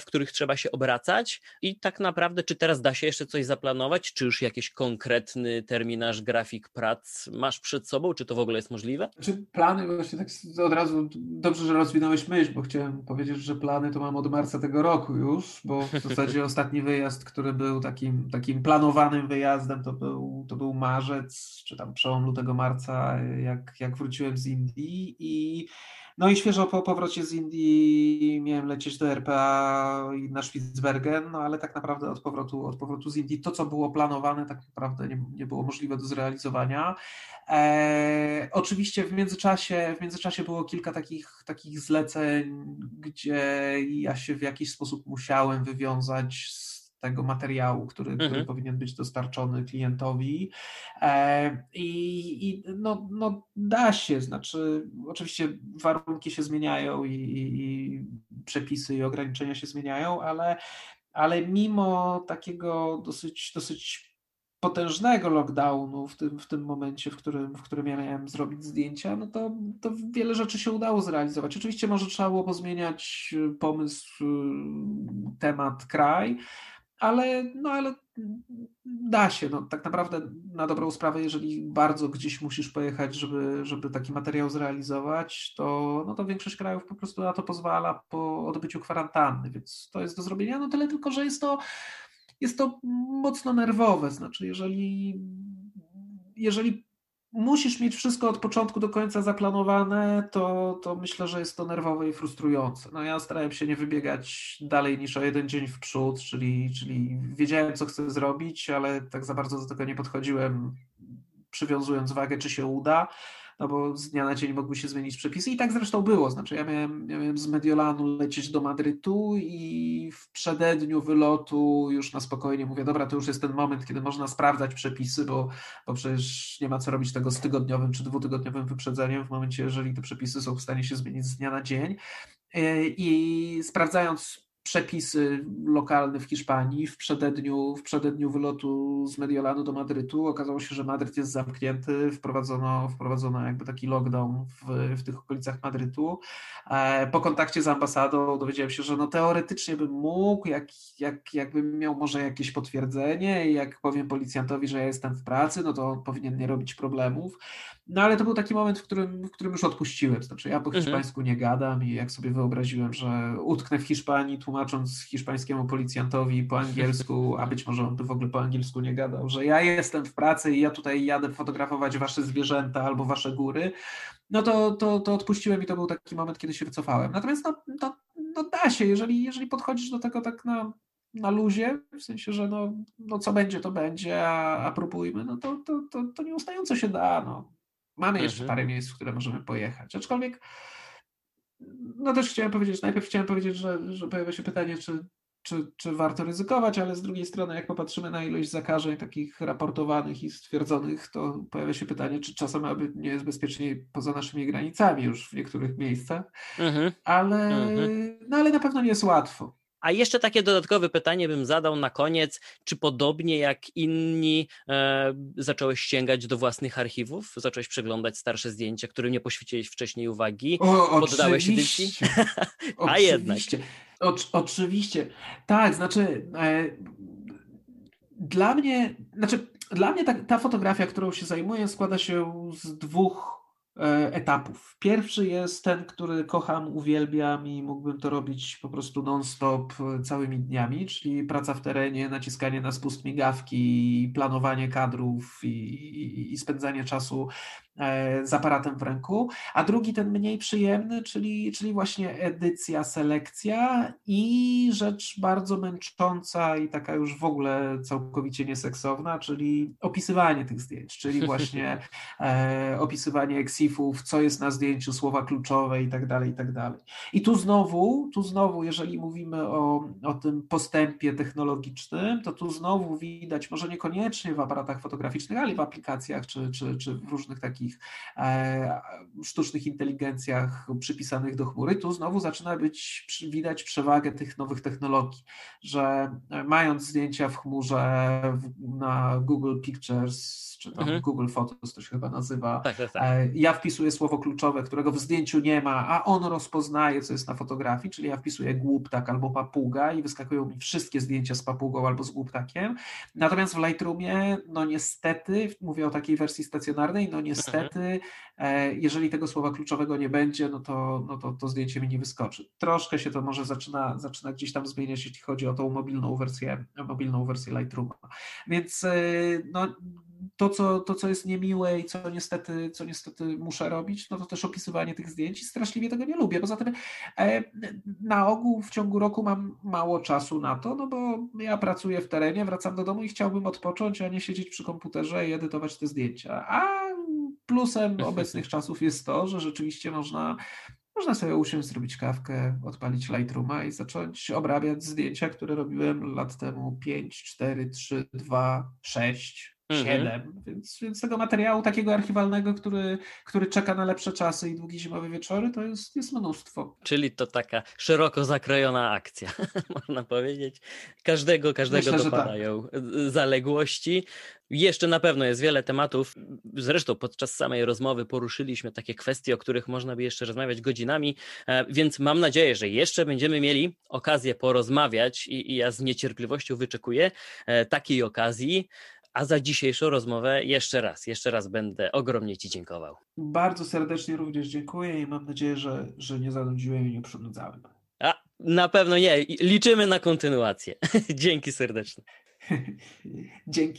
w których trzeba się obracać, wracać? I tak naprawdę, czy teraz da się jeszcze coś zaplanować, czy już jakiś konkretny terminarz, grafik prac masz przed sobą, czy to w ogóle jest możliwe? Czy plany, właśnie tak od razu, dobrze, że rozwinąłeś myśl, bo chciałem powiedzieć, że plany to mam od marca tego roku już, bo w zasadzie ostatni wyjazd, który był takim, takim planowanym wyjazdem, to był, to był marzec, czy tam przełom lutego, marca, jak, jak wróciłem z Indii i no i świeżo po powrocie z Indii miałem lecieć do RPA i na Spitsbergen, no ale tak naprawdę od powrotu, od powrotu z Indii to, co było planowane, tak naprawdę nie, nie było możliwe do zrealizowania. E, oczywiście w międzyczasie, w międzyczasie było kilka takich, takich zleceń, gdzie ja się w jakiś sposób musiałem wywiązać z tego materiału, który, mhm. który powinien być dostarczony klientowi. E, I, i no, no, da się, znaczy, oczywiście warunki się zmieniają i, i, przepisy i ograniczenia się zmieniają, ale, ale mimo takiego dosyć, dosyć potężnego lockdownu w tym, w tym momencie, w którym, w którym ja miałem zrobić zdjęcia, no to, to wiele rzeczy się udało zrealizować. Oczywiście może trzeba było pozmieniać pomysł, temat, kraj, ale, no ale da się. No, tak naprawdę na dobrą sprawę, jeżeli bardzo gdzieś musisz pojechać, żeby, żeby taki materiał zrealizować, to, no to większość krajów po prostu na to pozwala po odbyciu kwarantanny, więc to jest do zrobienia. No tyle tylko, że jest to, jest to mocno nerwowe. Znaczy, jeżeli, jeżeli musisz mieć wszystko od początku do końca zaplanowane, to, to myślę, że jest to nerwowe i frustrujące. No ja starałem się nie wybiegać dalej niż o jeden dzień w przód, czyli, czyli wiedziałem, co chcę zrobić, ale tak za bardzo do tego nie podchodziłem, przywiązując wagę, czy się uda no bo z dnia na dzień mogły się zmienić przepisy. I tak zresztą było, znaczy ja miałem, ja miałem z Mediolanu lecieć do Madrytu i w przededniu wylotu już na spokojnie mówię, dobra, to już jest ten moment, kiedy można sprawdzać przepisy, bo, bo przecież nie ma co robić tego z tygodniowym czy dwutygodniowym wyprzedzeniem w momencie, jeżeli te przepisy są w stanie się zmienić z dnia na dzień i sprawdzając przepisy lokalne w Hiszpanii w przededniu, w przededniu wylotu z Mediolanu do Madrytu. Okazało się, że Madryt jest zamknięty, wprowadzono, wprowadzono jakby taki lockdown w, w tych okolicach Madrytu. E, po kontakcie z ambasadą dowiedziałem się, że no teoretycznie bym mógł, jak, jak, jakbym miał może jakieś potwierdzenie i jak powiem policjantowi, że ja jestem w pracy, no to on powinien nie robić problemów. No ale to był taki moment, w którym, w którym już odpuściłem. Znaczy ja po mhm. hiszpańsku nie gadam i jak sobie wyobraziłem, że utknę w Hiszpanii, tłumaczę tłumacząc hiszpańskiemu policjantowi po angielsku, a być może on by w ogóle po angielsku nie gadał, że ja jestem w pracy i ja tutaj jadę fotografować wasze zwierzęta albo wasze góry, no to, to, to odpuściłem i to był taki moment, kiedy się wycofałem. Natomiast no, no, no da się, jeżeli, jeżeli podchodzisz do tego tak na, na luzie, w sensie, że no, no co będzie, to będzie, a, a próbujmy, no to, to, to, to nieustająco się da. No. Mamy jeszcze mhm. parę miejsc, w które możemy pojechać. Aczkolwiek no też chciałem powiedzieć, najpierw chciałem powiedzieć, że, że pojawia się pytanie, czy, czy, czy warto ryzykować, ale z drugiej strony, jak popatrzymy na ilość zakażeń takich raportowanych i stwierdzonych, to pojawia się pytanie, czy czasem aby nie jest bezpieczniej poza naszymi granicami już w niektórych miejscach, mhm. ale, mhm. no, ale na pewno nie jest łatwo. A jeszcze takie dodatkowe pytanie bym zadał na koniec. Czy podobnie jak inni e, zacząłeś sięgać do własnych archiwów? Zacząłeś przeglądać starsze zdjęcia, którym nie poświęciłeś wcześniej uwagi? O, Poddałeś edycji? A jednak. O, oczywiście. Tak, znaczy e, dla mnie, znaczy dla mnie ta, ta fotografia, którą się zajmuję, składa się z dwóch etapów. Pierwszy jest ten, który kocham, uwielbiam i mógłbym to robić po prostu non-stop e, całymi dniami, czyli praca w terenie, naciskanie na spust migawki, planowanie kadrów i, i, i spędzanie czasu E, z aparatem w ręku, a drugi ten mniej przyjemny, czyli, czyli właśnie edycja, selekcja i rzecz bardzo męcząca i taka już w ogóle całkowicie nieseksowna, czyli opisywanie tych zdjęć, czyli właśnie e, opisywanie eksifów, co jest na zdjęciu, słowa kluczowe i tak dalej, i tak dalej. I tu znowu, tu znowu, jeżeli mówimy o, o tym postępie technologicznym, to tu znowu widać, może niekoniecznie w aparatach fotograficznych, ale w aplikacjach czy, czy, czy w różnych takich takich e, sztucznych inteligencjach przypisanych do chmury, tu znowu zaczyna być widać przewagę tych nowych technologii, że mając zdjęcia w chmurze na Google Pictures czy tam mhm. Google Photos to się chyba nazywa. Tak, tak, tak. E, ja wpisuję słowo kluczowe, którego w zdjęciu nie ma, a on rozpoznaje, co jest na fotografii, czyli ja wpisuję głuptak albo papuga i wyskakują mi wszystkie zdjęcia z papugą albo z głuptakiem. Natomiast w Lightroomie, no niestety, mówię o takiej wersji stacjonarnej, no niestety, mhm. E, jeżeli tego słowa kluczowego nie będzie, no to, no to to zdjęcie mi nie wyskoczy. Troszkę się to może zaczyna, zaczyna gdzieś tam zmieniać, jeśli chodzi o tą mobilną wersję, mobilną wersję Lightrooma. Więc e, no, to, co, to, co jest niemiłe i co niestety, co niestety muszę robić, no to też opisywanie tych zdjęć i straszliwie tego nie lubię. Poza tym e, na ogół w ciągu roku mam mało czasu na to, no bo ja pracuję w terenie, wracam do domu i chciałbym odpocząć, a nie siedzieć przy komputerze i edytować te zdjęcia. A plusem obecnych czasów jest to, że rzeczywiście można można sobie usiąść, zrobić kawkę, odpalić Lightrooma i zacząć obrabiać zdjęcia, które robiłem lat temu 5, 4, 3, 2, 6, Mhm. Siedem, więc, więc tego materiału takiego archiwalnego, który, który czeka na lepsze czasy i długie zimowe wieczory, to jest, jest mnóstwo. Czyli to taka szeroko zakrojona akcja, można powiedzieć. Każdego, każdego Myślę, dopadają tak. zaległości. Jeszcze na pewno jest wiele tematów. Zresztą podczas samej rozmowy poruszyliśmy takie kwestie, o których można by jeszcze rozmawiać godzinami, e, więc mam nadzieję, że jeszcze będziemy mieli okazję porozmawiać i, i ja z niecierpliwością wyczekuję e, takiej okazji. A za dzisiejszą rozmowę jeszcze raz, jeszcze raz będę ogromnie Ci dziękował. Bardzo serdecznie również dziękuję i mam nadzieję, że, że nie zanudziłem i nie przynudzałem. A na pewno nie. Liczymy na kontynuację. Dzięki serdecznie. Dzięki.